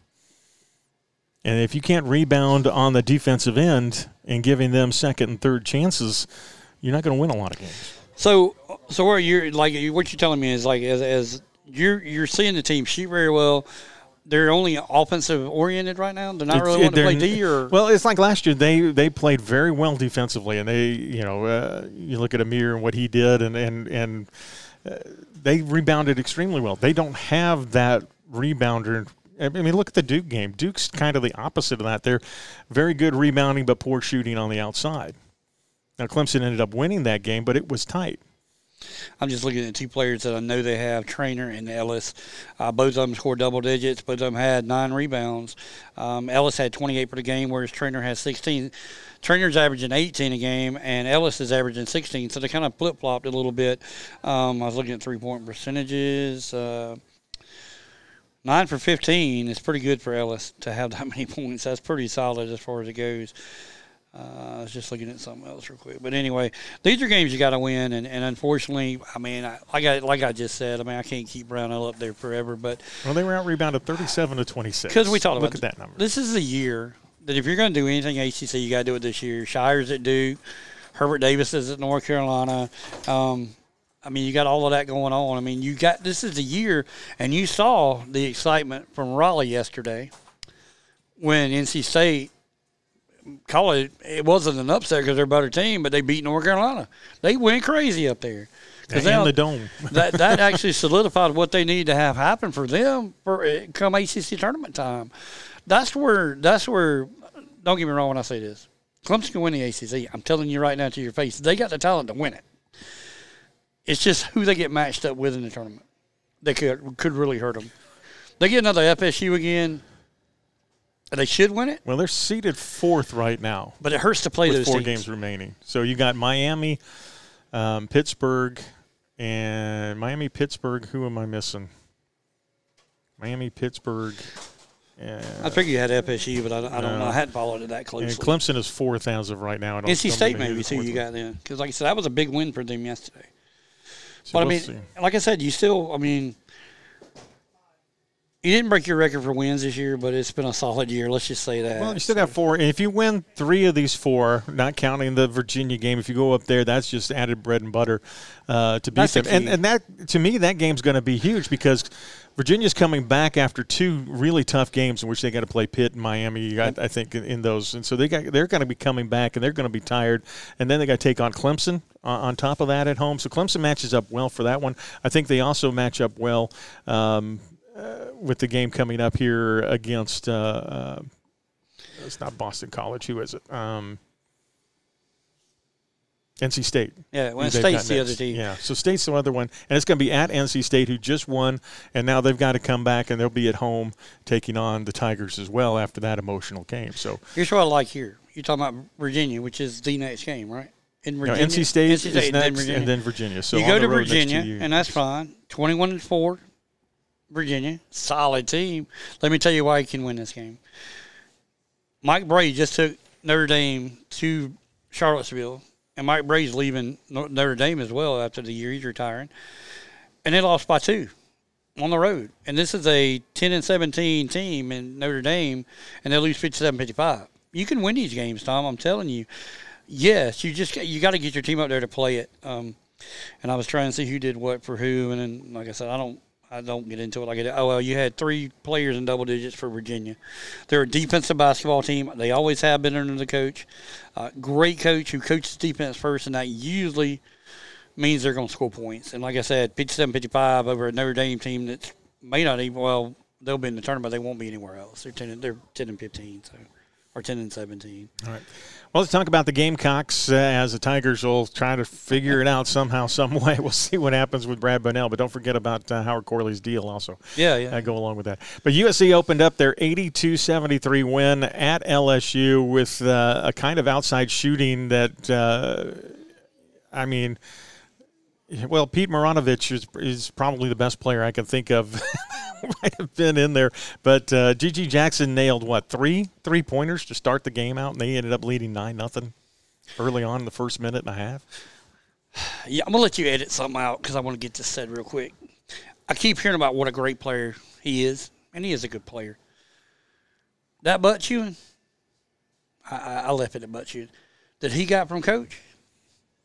And if you can't rebound on the defensive end and giving them second and third chances, you're not going to win a lot of games. So, so where you're like what you're telling me is like as, as you're you're seeing the team shoot very well. They're only offensive oriented right now. They're not it's, really wanting to play D. Or well, it's like last year. They they played very well defensively, and they you know uh, you look at Amir and what he did, and and and uh, they rebounded extremely well. They don't have that rebounder I mean, look at the Duke game. Duke's kind of the opposite of that. They're very good rebounding, but poor shooting on the outside. Now, Clemson ended up winning that game, but it was tight. I'm just looking at two players that I know they have, Traynor and Ellis. Uh, both of them scored double digits. Both of them had nine rebounds. Um, Ellis had 28 for the game, whereas Traynor has 16. Traynor's averaging 18 a game, and Ellis is averaging 16. So they kind of flip flopped a little bit. Um, I was looking at three point percentages. Uh, nine for 15 is pretty good for Ellis to have that [LAUGHS] many points. That's pretty solid as far as it goes. Uh, I was just looking at something else real quick, but anyway, these are games you got to win, and, and unfortunately, I mean, I, like I like I just said, I mean, I can't keep Brownell up there forever. But well, they were out rebounded thirty-seven to twenty-six. Because we talked about look at that number. This is the year that if you're going to do anything ACC, you got to do it this year. Scheyer's at Duke, Hubert Davis is at North Carolina. Um, I mean, you got all of that going on. I mean, you got this is a year, and you saw the excitement from Raleigh yesterday when NC State call it. It wasn't an upset because they're a better team, but they beat North Carolina. They went crazy up there. Because in the dome. [LAUGHS] that that actually solidified what they need to have happen for them for uh, come ACC tournament time. That's where that's where. Don't get me wrong when I say this. Clemson can win the ACC. I'm telling you right now to your face, they got the talent to win it. It's just who they get matched up with in the tournament. They could could really hurt them. They get another FSU again. They should win it. Well, they're seated fourth right now, but it hurts to play those four teams. games remaining. So you got Miami, um, Pittsburgh, and Miami, Pittsburgh. Who am I missing? Miami, Pittsburgh. Yeah. I figured you had FSU, but I, I don't know. I hadn't followed it that closely. And Clemson is fourth as of right now. NC State maybe too. You got then because, like I said, that was a big win for them yesterday. So but we'll I mean, see. like I said, you still. I mean, you didn't break your record for wins this year, but it's been a solid year. Let's just say that. Well, you still got four. And if you win three of these four, not counting the Virginia game, if you go up there, that's just added bread and butter uh, to beat that's them. And, and that, to me, that game's going to be huge because Virginia's coming back after two really tough games in which they got to play Pitt and Miami. I, I think in, in, those, and so they got they're going to be coming back and they're going to be tired. And then they got to take on Clemson uh, on top of that at home. So Clemson matches up well for that one. I think they also match up well. Um, uh, with the game coming up here against uh, uh, it's not Boston College. Who is it? Um, NC State. Yeah, well, State's the other team. Yeah, so State's the other one, and it's going to be at NC State, who just won, and now they've got to come back, and they'll be at home taking on the Tigers as well after that emotional game. So here's what I like here: you're talking about Virginia, which is the next game, right? In Virginia, no, NC State, NC State is next, and then Virginia. So you go to Virginia, and that's fine. Twenty-one and four, Virginia, solid team. Let me tell you why you can win this game. Mike Brey just took Notre Dame to Charlottesville, and Mike Brey's leaving Notre Dame as well after the year he's retiring, and they lost by two on the road. And this is a 10 and 17 team in Notre Dame, and they lose 57 55. You can win these games, Tom. I'm telling you. Yes, you just you got to get your team up there to play it. Um, and I was trying to see who did what for who, and then like I said, I don't I don't get into it like I did. Oh well, you had three players in double digits for Virginia. They're a defensive basketball team. They always have been under the coach. Uh, great coach who coaches defense first, and that usually means they're going to score points. And like I said, 57-55 over a Notre Dame team that may not even well they'll be in the tournament, they won't be anywhere else. They're ten. They're ten and fifteen. So or 10 and 17. All right. Well, let's talk about the Gamecocks uh, as the Tigers will try to figure it out somehow, some [LAUGHS] way. We'll see what happens with Brad Brownell, but don't forget about uh, Howard Corley's deal also. Yeah, yeah. Uh, go along with that. But USC opened up their 82-73 win at LSU with uh, a kind of outside shooting that, uh, I mean – well, Pete Maravich is, is probably the best player I can think of. [LAUGHS] might have been in there, but uh, GG Jackson nailed what three three pointers to start the game out, and they ended up leading nine nothing early on in the first minute and a half. Yeah, I'm gonna let you edit something out because I want to get this said real quick. I keep hearing about what a great player he is, and he is a good player. That butt chewing, I, I left it at butt chewing that he got from coach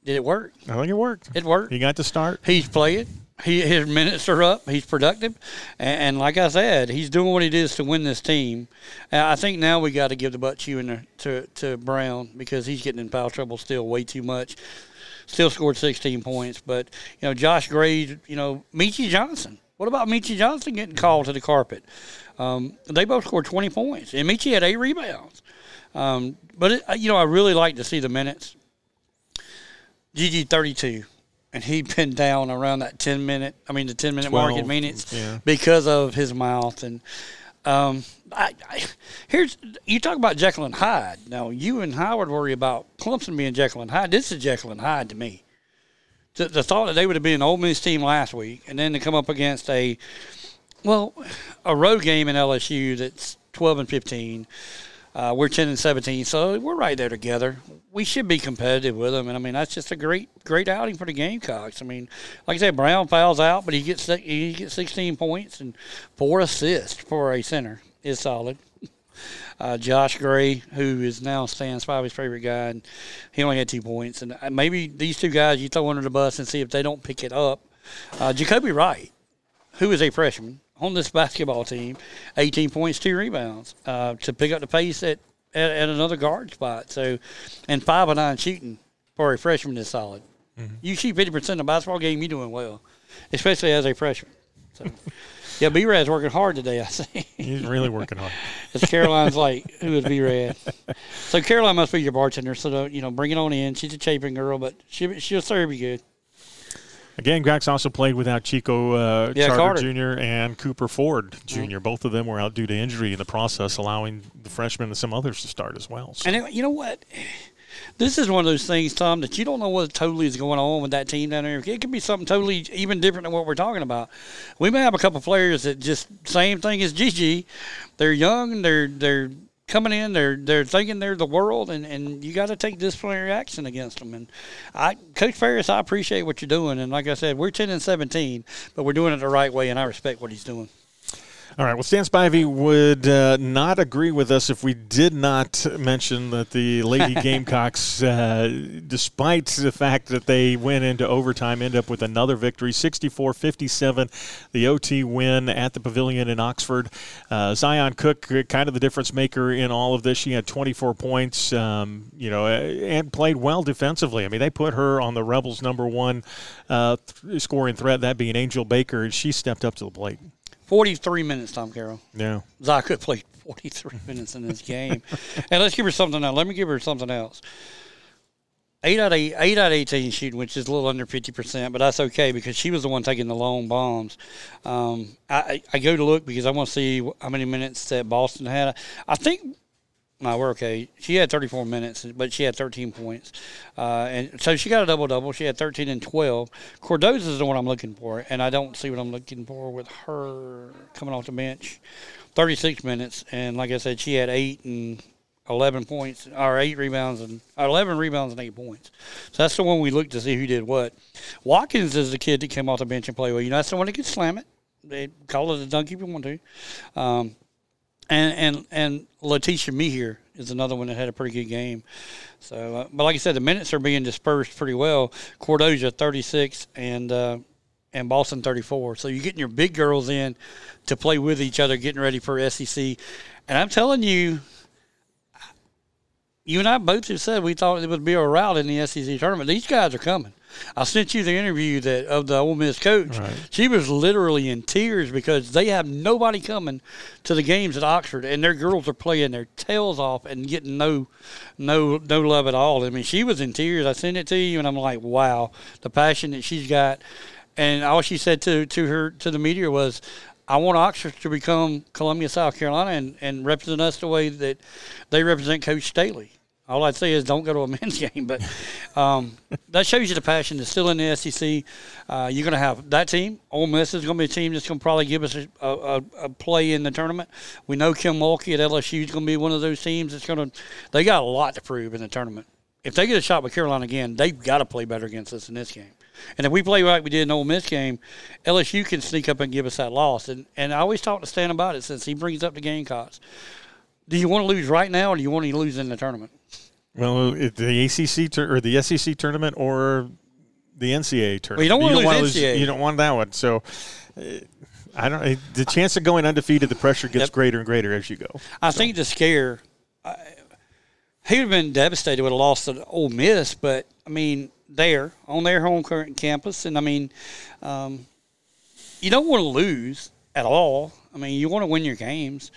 did it work? I think it worked. It worked. He got to start. He's playing. He, his minutes are up. He's productive, and, and, like I said, he's doing what he does to win this team. And I think now we got to give the butt chewing to to Brown because he's getting in foul trouble still way too much. Still scored 16 points, but you know Josh Gray, you know Meechie Johnson. What about Meechie Johnson getting called to the carpet? Um, they both scored 20 points, and Meechie had eight rebounds. Um, but it, you know, I really like to see the minutes. GG 32, and he'd been down around that 10 minute, I mean, the 10 minute 12, mark in minutes yeah. because of his mouth. And um, I, I, here's, you talk about Jekyll and Hyde. Now, you and Howard worry about Clemson being Jekyll and Hyde. This is Jekyll and Hyde to me. The, the thought that they would have been an Ole Miss team last week, and then to come up against a, well, a road game in LSU that's 12 and 15 uh, we're 10 and 17, so we're right there together. We should be competitive with them, and I mean that's just a great, great outing for the Gamecocks. I mean, like I said, Brown fouls out, but he gets he gets 16 points and four assists for a center is solid. [LAUGHS] Uh, Josh Gray, who is now Stan Spivey's favorite guy, and he only had two points. And uh, maybe these two guys you throw under the bus and see if they don't pick it up. Uh, Jacobi Wright, who is a freshman, on this basketball team, 18 points, two rebounds uh, to pick up the pace at, at, at, another guard spot. So, and five of nine shooting for a freshman is solid. Mm-hmm. You shoot fifty percent of the basketball game, you're doing well, especially as a freshman. So. [LAUGHS] Yeah, B Rad's working hard today. I see. He's really working hard. [LAUGHS] it's Caroline's like, who is B Rad? So Caroline must be your bartender. So don't, you know, bring it on in. She's a Chapin girl, but she she'll serve you good. Again, Grax also played without Chico uh, yeah, Carter Jr. and Cooper Ford junior. Both of them were out due to injury in the process, allowing the freshmen and some others to start as well. So. And you know what? This is one of those things, Tom, that you don't know what totally is going on with that team down there. It could be something totally even different than what we're talking about. We may have a couple players that just same thing as GG. They're young. They're they're coming in, they're they're thinking they're the world, and, and you got to take disciplinary action against them. And I, Coach Paris, I appreciate what you're doing, and like I said, we're ten and seventeen, but we're doing it the right way, and I respect what he's doing. All right. Well, Stan Spivey would uh, not agree with us if we did not mention that the Lady [LAUGHS] Gamecocks, uh, despite the fact that they went into overtime, end up with another victory 64 57, the OT win at the Pavilion in Oxford. Uh, Zia Cooke, uh, kind of the difference maker in all of this. She had 24 points, um, you know, and played well defensively. I mean, they put her on the Rebels' number one uh, scoring threat, that being Angel Baker, and she stepped up to the plate. 43 minutes, Tom Carroll. Yeah. Zaka played 43 [LAUGHS] minutes in this game. and let's give her something else. Let me give her something else. 8 out of 8, 8 out of 18 shooting, which is a little under 50%, but that's okay because she was the one taking the long bombs. Um, I, I go to look because I want to see how many minutes that Boston had. I think no, we're okay. She had 34 minutes, but she had 13 points. Uh, and so she got a double double. She had 13 and 12. Cardoso is the one I'm looking for, and I don't see what I'm looking for with her coming off the bench. 36 minutes, and like I said, she had eight and 11 points, or eight rebounds and 11 rebounds and eight points. So that's the one we looked to see who did what. Watkins is the kid that came off the bench and played well. You know, that's the one that could slam it. They call it a dunk if you want to. Um, and and and Laeticia Amihere is another one that had a pretty good game. So, uh, but like I said, the minutes are being dispersed pretty well. Cardoso 36 and uh, and Boston 34. So you're getting your big girls in to play with each other, getting ready for SEC. And I'm telling you, you and I both have said we thought it would be a rout in the SEC tournament. These guys are coming. I sent you the interview that of the Ole Miss coach. Right. She was literally in tears because they have nobody coming to the games at Oxford, and their girls are playing their tails off and getting no, no, no love at all. I mean, she was in tears. I sent it to you, and I'm like, wow, the passion that she's got. And all she said to to her to the media was, I want Oxford to become Columbia, South Carolina, and, and represent us the way that they represent Coach Staley. All I'd say is don't go to a [LAUGHS] men's game, but um, that shows you the passion that's still in the SEC. Uh, you're going to have that team. Ole Miss is going to be a team that's going to probably give us a, a, a, play in the tournament. We know Kim Mulkey at LSU is going to be one of those teams that's going to. They got a lot to prove in the tournament. If they get a shot with Carolina again, they've got to play better against us in this game. And if we play like we did in the Ole Miss game, LSU can sneak up and give us that loss. And and I always talk to Stan about it since he brings up the Gamecocks. Do you want to lose right now, or do you want to lose in the tournament? Well, the ACC tur- or the SEC tournament or the NCAA tournament. Well, you don't want to lose NCAA. You don't want that one. So. Uh, I don't. The chance of going undefeated, the pressure gets yep. greater and greater as you go. I so. think the scare, I, he would have been devastated with a loss to Ole Miss, but I mean, there on their home current campus, and I mean, um, you don't want to lose at all. I mean, you want to win your games,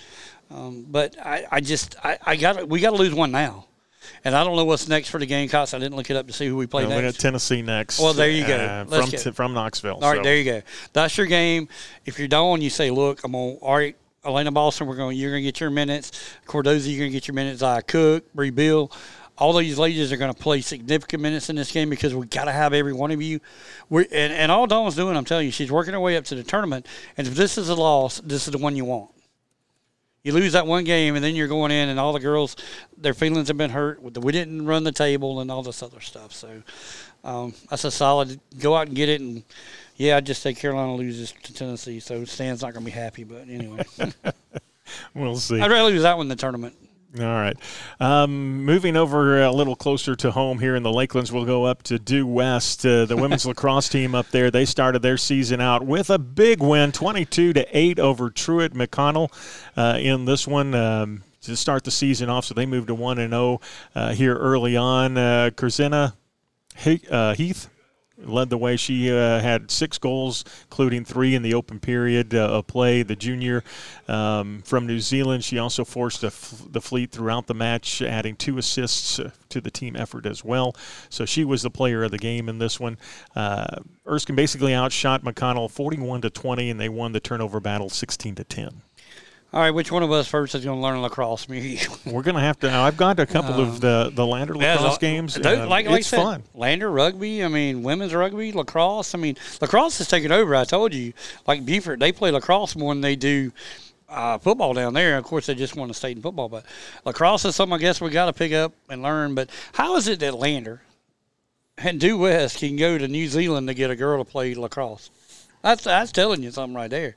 um, but I, I just I, I got we got to lose one now. And I don't know what's next for the Gamecocks. I didn't look it up to see who we play no, next. We're at Tennessee next. Well, there you go. Uh, from t- from Knoxville. All right, so. there you go. That's your game. If you're done, you say, "Look, I'm on." All right, Aliyah Boston, we're going. You're going to get your minutes. Cardoso, you're going to get your minutes. I Cook, Bree Bill. All these ladies are going to play significant minutes in this game because we got to have every one of you. We're, and, and all Dawn's doing, I'm telling you, she's working her way up to the tournament. And if this is a loss, this is the one you want. You lose that one game, and then you're going in, and all the girls, their feelings have been hurt. We didn't run the table and all this other stuff. So um, that's a solid. Go out and get it, and yeah, I just say Carolina loses to Tennessee, so Stan's not going to be happy. But anyway, [LAUGHS] we'll see. I'd rather lose that one in the tournament. All right. Um, moving over a little closer to home here in the Lakelands, we'll go up to Due West. Uh, the women's [LAUGHS] lacrosse team up there, they started their season out with a big win, 22 to 8 over Truett McConnell uh, in this one. Um, to start the season off, so they moved to one and zero oh, uh, here early on. Uh, uh, Heath led the way. She uh, had six goals, including three in the open period uh, of play. The junior um, from New Zealand, she also forced f- the fleet throughout the match, adding two assists uh, to the team effort as well. So she was the player of the game in this one. Uh, Erskine basically outshot McConnell 41 to 20, and they won the turnover battle 16 to 10. All right, which one of us first is going to learn lacrosse? Me. [LAUGHS] We're going to have to. I've gone to a couple um, of the the Lander lacrosse yeah, games. Those, like, like it's said, fun. Lander rugby. I mean, women's rugby, lacrosse. I mean, lacrosse is taking over. I told you, like Beaufort, they play lacrosse more than they do uh, football down there. Of course, they just won a state in football, but lacrosse is something I guess we got to pick up and learn. But how is it that Lander and Due West can go to New Zealand to get a girl to play lacrosse? That's that's telling you something right there.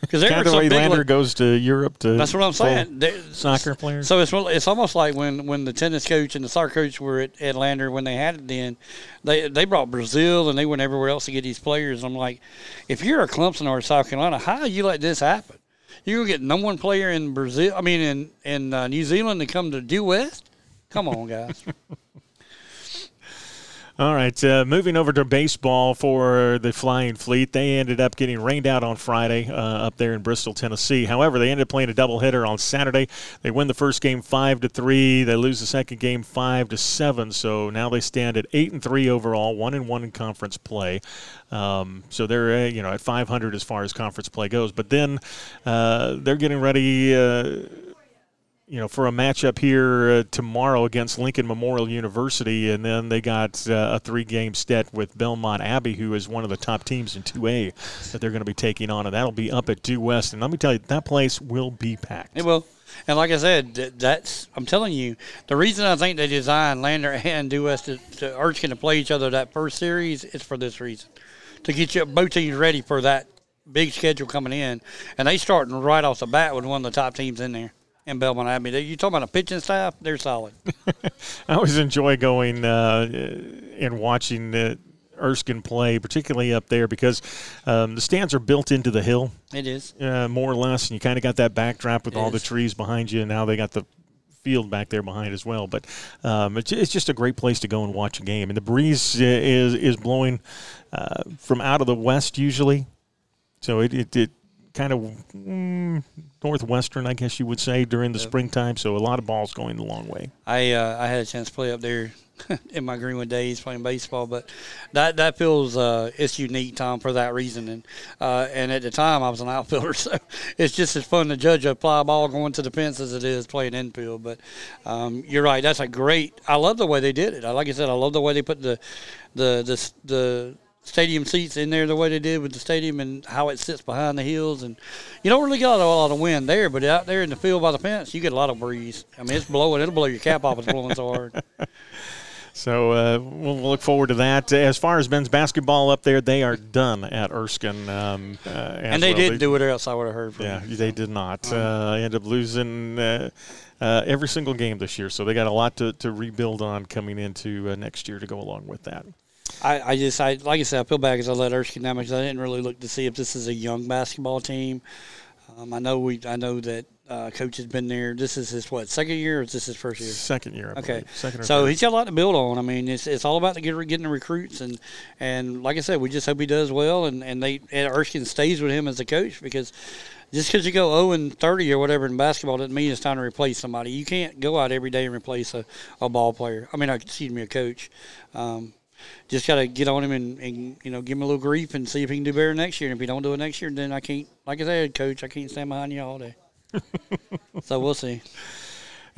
Because kind of the way Lander goes to Europe to. That's what I'm saying. soccer players. So it's it's almost like when, when the tennis coach and the soccer coach were at, at Lander when they had it then, they they brought Brazil and they went everywhere else to get these players. I'm like, if you're a Clemson or a South Carolina, how you let this happen? You're gonna get number one player in Brazil. I mean, in in uh, New Zealand to come to due west. Come on, guys. [LAUGHS] All right, uh, moving over to baseball for the Flying Fleet. They ended up getting rained out on Friday uh, up there in Bristol, Tennessee. However, they ended up playing a doubleheader on Saturday. They win the first game five to three. They lose the second game five to seven. So now they stand at eight and three overall, one and one in conference play. Um, so they're uh, you know at 500 as far as conference play goes. But then uh, they're getting ready uh, you know, for a matchup here uh, tomorrow against Lincoln Memorial University, and then they got uh, a three-game set with Belmont Abbey, who is one of the top teams in 2A that they're going to be taking on, and that'll be up at Due West. And let me tell you, that place will be packed. It will. And like I said, that's I'm telling you, the reason I think they designed Lander and Due West to, to Erskine to play each other that first series is for this reason, to get you both teams ready for that big schedule coming in, and they starting right off the bat with one of the top teams in there in Belmont Abbey. You talking about a pitching staff? They're solid. [LAUGHS] I always enjoy going uh, and watching uh, Erskine play, particularly up there because um, the stands are built into the hill. It is uh, more or less, and you kind of got that backdrop with it all is. the trees behind you. And now they got the field back there behind as well. But um, it's, it's, just a great place to go and watch a game. And the breeze is is blowing uh, from out of the west usually, so it, it, it kind of mm, northwestern, I guess you would say, during the yep. springtime. So a lot of balls going the long way. I uh, I had a chance to play up there [LAUGHS] in my Greenwood days playing baseball, but that that feels uh, it's unique, Tom, for that reason. And uh, and at the time, I was an outfielder, [LAUGHS] so it's just as fun to judge a fly ball going to the fence as it is playing infield. But um, you're right, that's a great. I love the way they did it. Like I said, I love the way they put the the the the stadium seats in there the way they did with the stadium and how it sits behind the hills. And you don't really got a lot of wind there, but out there in the field by the fence, you get a lot of breeze. I mean, it's blowing. It'll blow your cap off. It's blowing so hard. [LAUGHS] So uh, we'll look forward to that. As far as men's basketball up there, they are done at Erskine. Um, uh, and they well. didn't do it else I would have heard from Yeah, they did not. Uh, ended up losing uh, uh, every single game this year. So they got a lot to, to rebuild on coming into uh, next year to go along with that. I, I just I like I said I feel bad because I let Erskine down because I didn't really look to see if this is a young basketball team. Um, I know we I know that uh, coach has been there. This is his what second year or is this his first year? Second year. I okay. Second. so third. he's got a lot to build on. I mean, it's it's all about the get, getting the recruits and and like I said, we just hope he does well and and they and Erskine stays with him as a coach because. Just because you go 0 and 30 or whatever in basketball doesn't mean it's time to replace somebody. You can't go out every day and replace a, a ball player. I mean, excuse me, a coach. Um, just got to get on him and, and, you know give him a little grief and see if he can do better next year. And if he don't do it next year, then I can't. Like I said, coach, I can't stand behind you all day. [LAUGHS] so we'll see.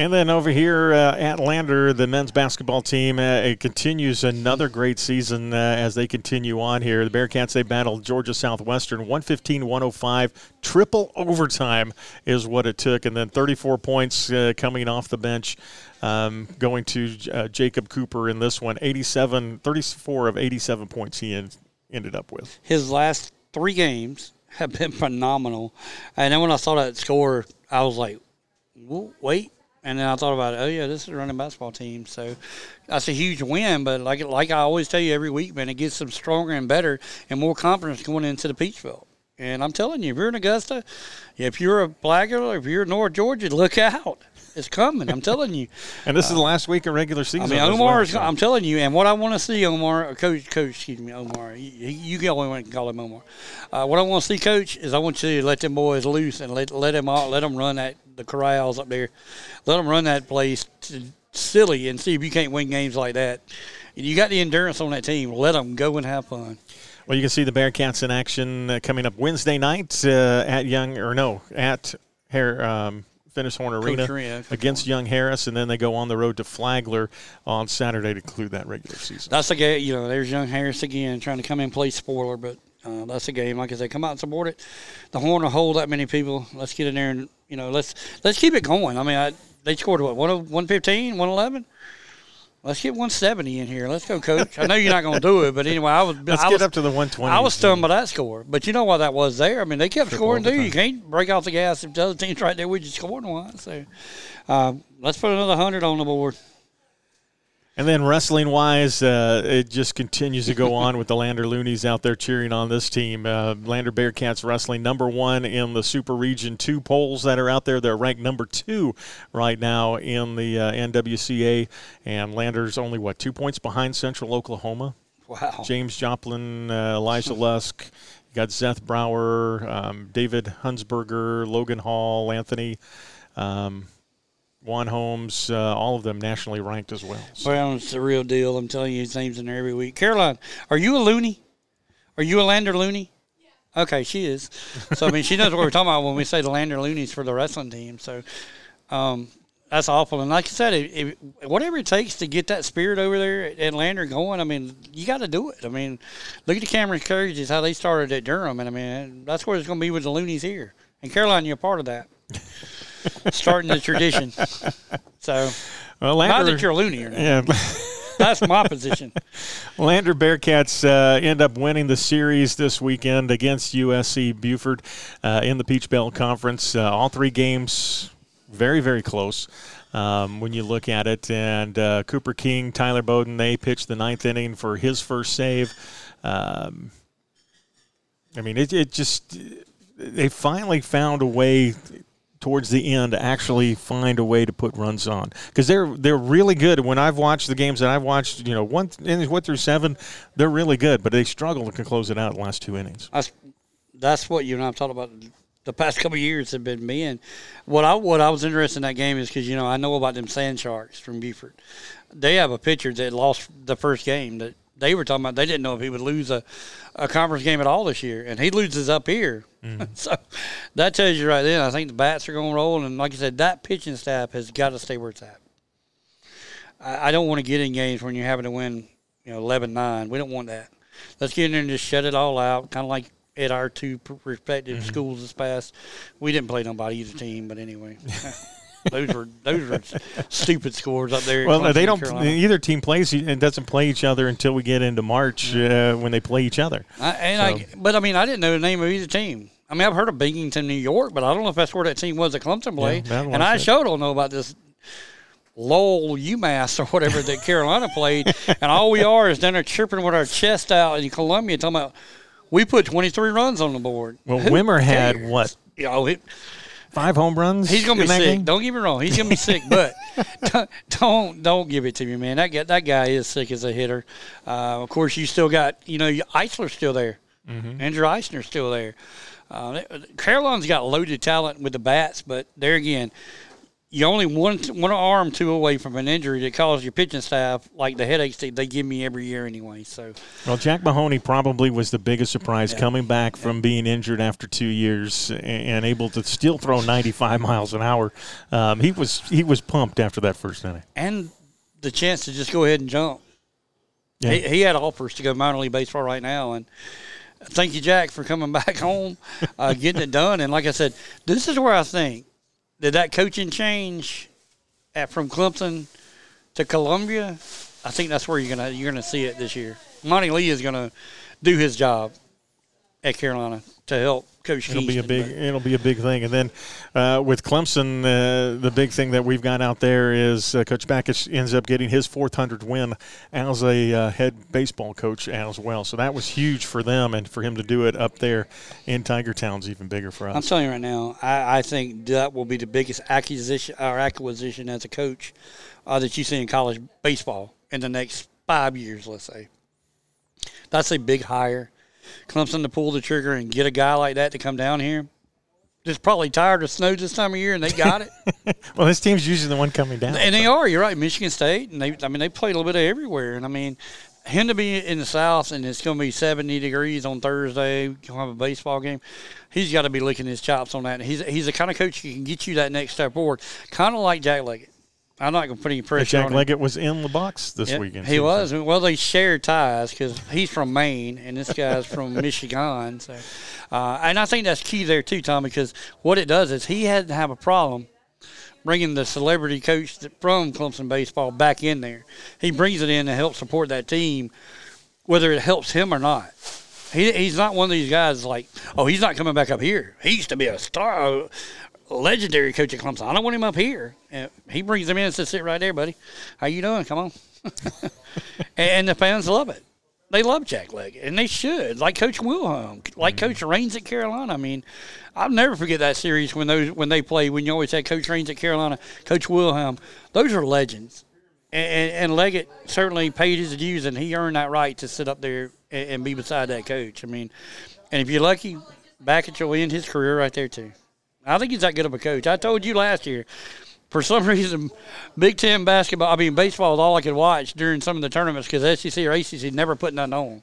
And then over here uh, at Lander, the men's basketball team, uh, it continues another great season uh, as they continue on here. The Bearcats, they battled Georgia Southwestern 115 105. Triple overtime is what it took. And then 34 points uh, coming off the bench um, going to uh, Jacob Cooper in this one. 87, 34 of 87 points he in, ended up with. His last three games have been [LAUGHS] phenomenal. And then when I saw that score, I was like, wait. And then I thought about it. Oh yeah, this is a running basketball team. So that's a huge win. But like like I always tell you every week, man, it gets them stronger and better and more confidence going into the Peach Belt. And I'm telling you, if you're in Augusta, if you're a Blackville, if you're North Georgia, look out is coming. I'm telling you. [LAUGHS] and this uh, is the last week of regular season. I mean, Omar well, is. So. I'm telling you, and what I want to see, Omar, coach, coach, excuse me, Omar. You, you can only call him Omar. Uh, what I want to see, coach, is I want you to let them boys loose and let let them all, let them run that the corrals up there, let them run that place to, silly and see if you can't win games like that. You got the endurance on that team. Let them go and have fun. Well, you can see the Bearcats in action uh, coming up Wednesday night uh, at Young or no at Hair. Um, Finis Horne Arena against Young Harris, and then they go on the road to Flagler on Saturday to conclude that regular season. That's a game. You know, there's Young Harris again trying to come in play spoiler, but uh, that's a game. Like I said, come out and support it. The Horne will hold that many people. Let's get in there and you know let's let's keep it going. I mean, I, they scored what 115, 111. Let's get 170 in here. Let's go, coach. I know you're not going to do it, but anyway, I was. Let's I get was, up to the 120. I was stunned by that score, but you know why that was there. I mean, they kept scoring too. You can't break off the gas if the other team's right there with you scoring one. So, uh, let's put another hundred on the board. And then wrestling wise, uh, it just continues to go [LAUGHS] on with the Lander Loonies out there cheering on this team. Uh, Lander Bearcats wrestling number one in the Super Region two polls that are out there. They're ranked number two right now in the uh, NWCA, and Lander's only what two points behind Central Oklahoma. Wow. James Joplin, uh, Elijah [LAUGHS] Lusk. You got Seth Brower, um, David Hunsberger, Logan Hall, Anthony. Um, Juan Holmes, uh, all of them nationally ranked as well. So. Well, it's the real deal. I'm telling you, his name's in there every week. Caroline, are you a loony? Are you a Lander loony? Yeah. Okay, she is. So I mean, she knows what we're talking about when we say the Lander loonies for the wrestling team. So um, that's awful. And like I said, it, it, whatever it takes to get that spirit over there at Lander going, I mean, you got to do it. I mean, look at the Cameron Crazies, how they started at Durham, and I mean, that's where it's going to be with the loonies here. And Caroline, you're part of that. [LAUGHS] starting the tradition. So, well, Lander, not that you're a loony or not. Yeah. That's my position. [LAUGHS] Lander Bearcats uh, end up winning the series this weekend against USC Beaufort uh, in the Peach Belt Conference. Uh, all three games very, very close. Um, when you look at it. And uh, Cooper King, Tyler Bowden, they pitched the ninth inning for his first save. Um, I mean, it, it just they finally found a way towards the end actually find a way to put runs on because they're they're really good. When I've watched the games that I've watched, you know, one innings one through seven, they're really good, but they struggle to close it out the last two innings. That's, that's what you and I've talked about. The past couple years have been me and what I what I was interested in that game is because you know I know about them sand sharks from Beaufort. They have a pitcher that lost the first game that they were talking about they didn't know if he would lose a, a conference game at all this year, and he loses up here. Mm-hmm. [LAUGHS] so that tells you right then. I think the bats are going to roll, and like I said, that pitching staff has got to stay where it's at. I, I don't want to get in games when you're having to win, you know, 11-9. We don't want that. Let's get in there and just shut it all out, kind of like at our two respective mm-hmm. schools this past. We didn't play nobody either team, but anyway. [LAUGHS] those were those were stupid scores up there. Well, they don't. Carolina. Either team plays and doesn't play each other until we get into March uh, when they play each other. I, and so. I, but I mean, I didn't know the name of either team. I mean, I've heard of Binghamton, New York, but I don't know if that's where that team was at Clemson played. Yeah, and I sure don't know about this Lowell UMass or whatever that Carolina [LAUGHS] played. And all we are is down there chirping with our chest out in Columbia, talking about we put 23 runs on the board. Well, Wimmer had what? You know, it, five home runs. He's gonna be sick. Game? Don't get me wrong. He's gonna be sick, [LAUGHS] but [LAUGHS] don't don't give it to me, man. That guy, that guy is sick as a hitter. Uh, of course, you still got you know Eisler's still there. Mm-hmm. Andrew Eisner's still there. Uh, Carolina's got loaded talent with the bats, but there again, you only one one arm two away from an injury that causes your pitching staff like the headaches they, they give me every year anyway. So, well, Jack Mahoney probably was the biggest surprise yeah. coming back yeah. from being injured after two years and, and, able to still throw 95 miles an hour. Um, he was he was pumped after that first inning, and the chance to just go ahead and jump. Yeah. He, he had offers to go minor league baseball right now, and thank you, Jack, for coming [LAUGHS] back home, uh, getting it done. And like I said, this is where I think did that coaching change at, from Clemson to Columbia? I think that's where you're gonna you're gonna see it this year. Monty Lee is gonna do his job at Carolina to help Coach It'll be a big. but- It'll be a big thing. And then uh, with Clemson, uh, the big thing that we've got out there is uh, Coach Bakich ends up getting his 400 win as a uh, head baseball coach as well. So that was huge for them, and for him to do it up there in Tiger Town's even bigger for us I'm telling you right now, I, I think that will be the biggest acquisition or acquisition as a coach uh, that you see in college baseball in the next five years, let's say. That's a big hire. Clemson to pull the trigger and get a guy like that to come down here. Just probably tired of snow this time of year, and they got it. [LAUGHS] Well, this team's usually the one coming down. and they are. You're right. Michigan State, and they. I mean, they played a little bit of everywhere. And I mean, him to be in the South, and it's going to be 70 degrees on Thursday. Going to have a baseball game. He's got to be licking his chops on that. He's he's the kind of coach who can get you that next step forward, kind of like Jack Leggett. I'm not going to put any pressure Jack on him. Leggett was in the box this Yep, weekend. He was. so- Well, they shared ties because he's from Maine and this guy's from [LAUGHS] Michigan. So, uh, and I think that's key there too, Tom, because what it does is he had to have a problem bringing the celebrity coach from Clemson baseball back in there. He brings it in to help support that team, whether it helps him or not. He, he's not one of these guys like, oh, he's not coming back up here. He used to be a star, a legendary coach at Clemson. I don't want him up here. And he brings him in and says, sit right there, buddy. How you doing? Come on. [LAUGHS] and the fans love it. They love Jack Leggett, and they should. Like Coach Wilhelm, like Mm-hmm. Coach Raines at Carolina. I mean, I'll never forget that series when those when they played. When you always had Coach Raines at Carolina, Coach Wilhelm. Those are legends. And, and, and Leggett certainly paid his dues, and he earned that right to sit up there and, and be beside that coach. I mean, and if you're lucky, Bakich will end his career right there too. I think he's that good of a coach. I told you last year. For some [LAUGHS] reason, Big Ten basketball, I mean baseball, is all I could watch during some of the tournaments because SEC or ACC never put nothing on.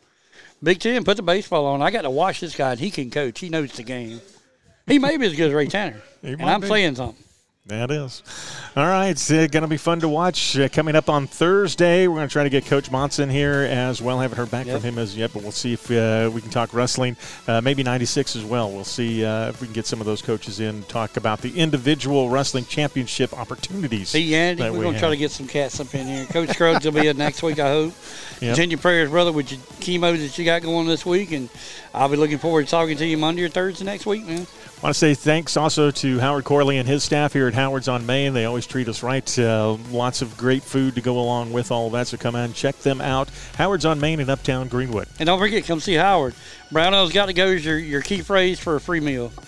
Big Ten put the baseball on. I got to watch this guy, and he can coach. He knows the game. He may be as good as Ray Tanner, and I'm be. saying something. That is. All right, it's uh, going to be fun to watch. Uh, coming up on Thursday, we're going to try to get Coach Monson here as well. Haven't heard back Yep. from him as yet, but we'll see if uh, we can talk wrestling. Uh, maybe 96 as well. We'll see uh, if we can get some of those coaches in, talk about the individual wrestling championship opportunities. See, Andy, we're we going to try to get some cats up in here. Coach Scruggs will be in next week, I hope. [LAUGHS] Yep. Continue prayers, brother, with your chemo that you got going this week, and I'll be looking forward to talking to you Monday or Thursday next week, man. Want to say thanks also to Howard Corley and his staff here at Howard's on Main. They always treat us right. Uh, lots of great food to go along with all of that. So come on, check them out. Howard's on Main in Uptown Greenwood. And don't forget, come see Howard. Brownell's got to go is your, your key phrase for a free meal. [LAUGHS]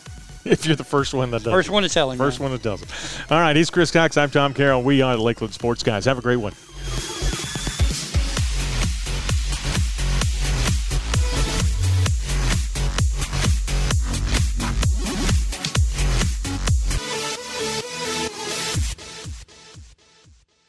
If you're the first one that does. First it. one to tell him. First man. one that does it. All right, he's Chris Cox. I'm Tom Carroll. We are the Lakeland Sports Guys. Have a great one.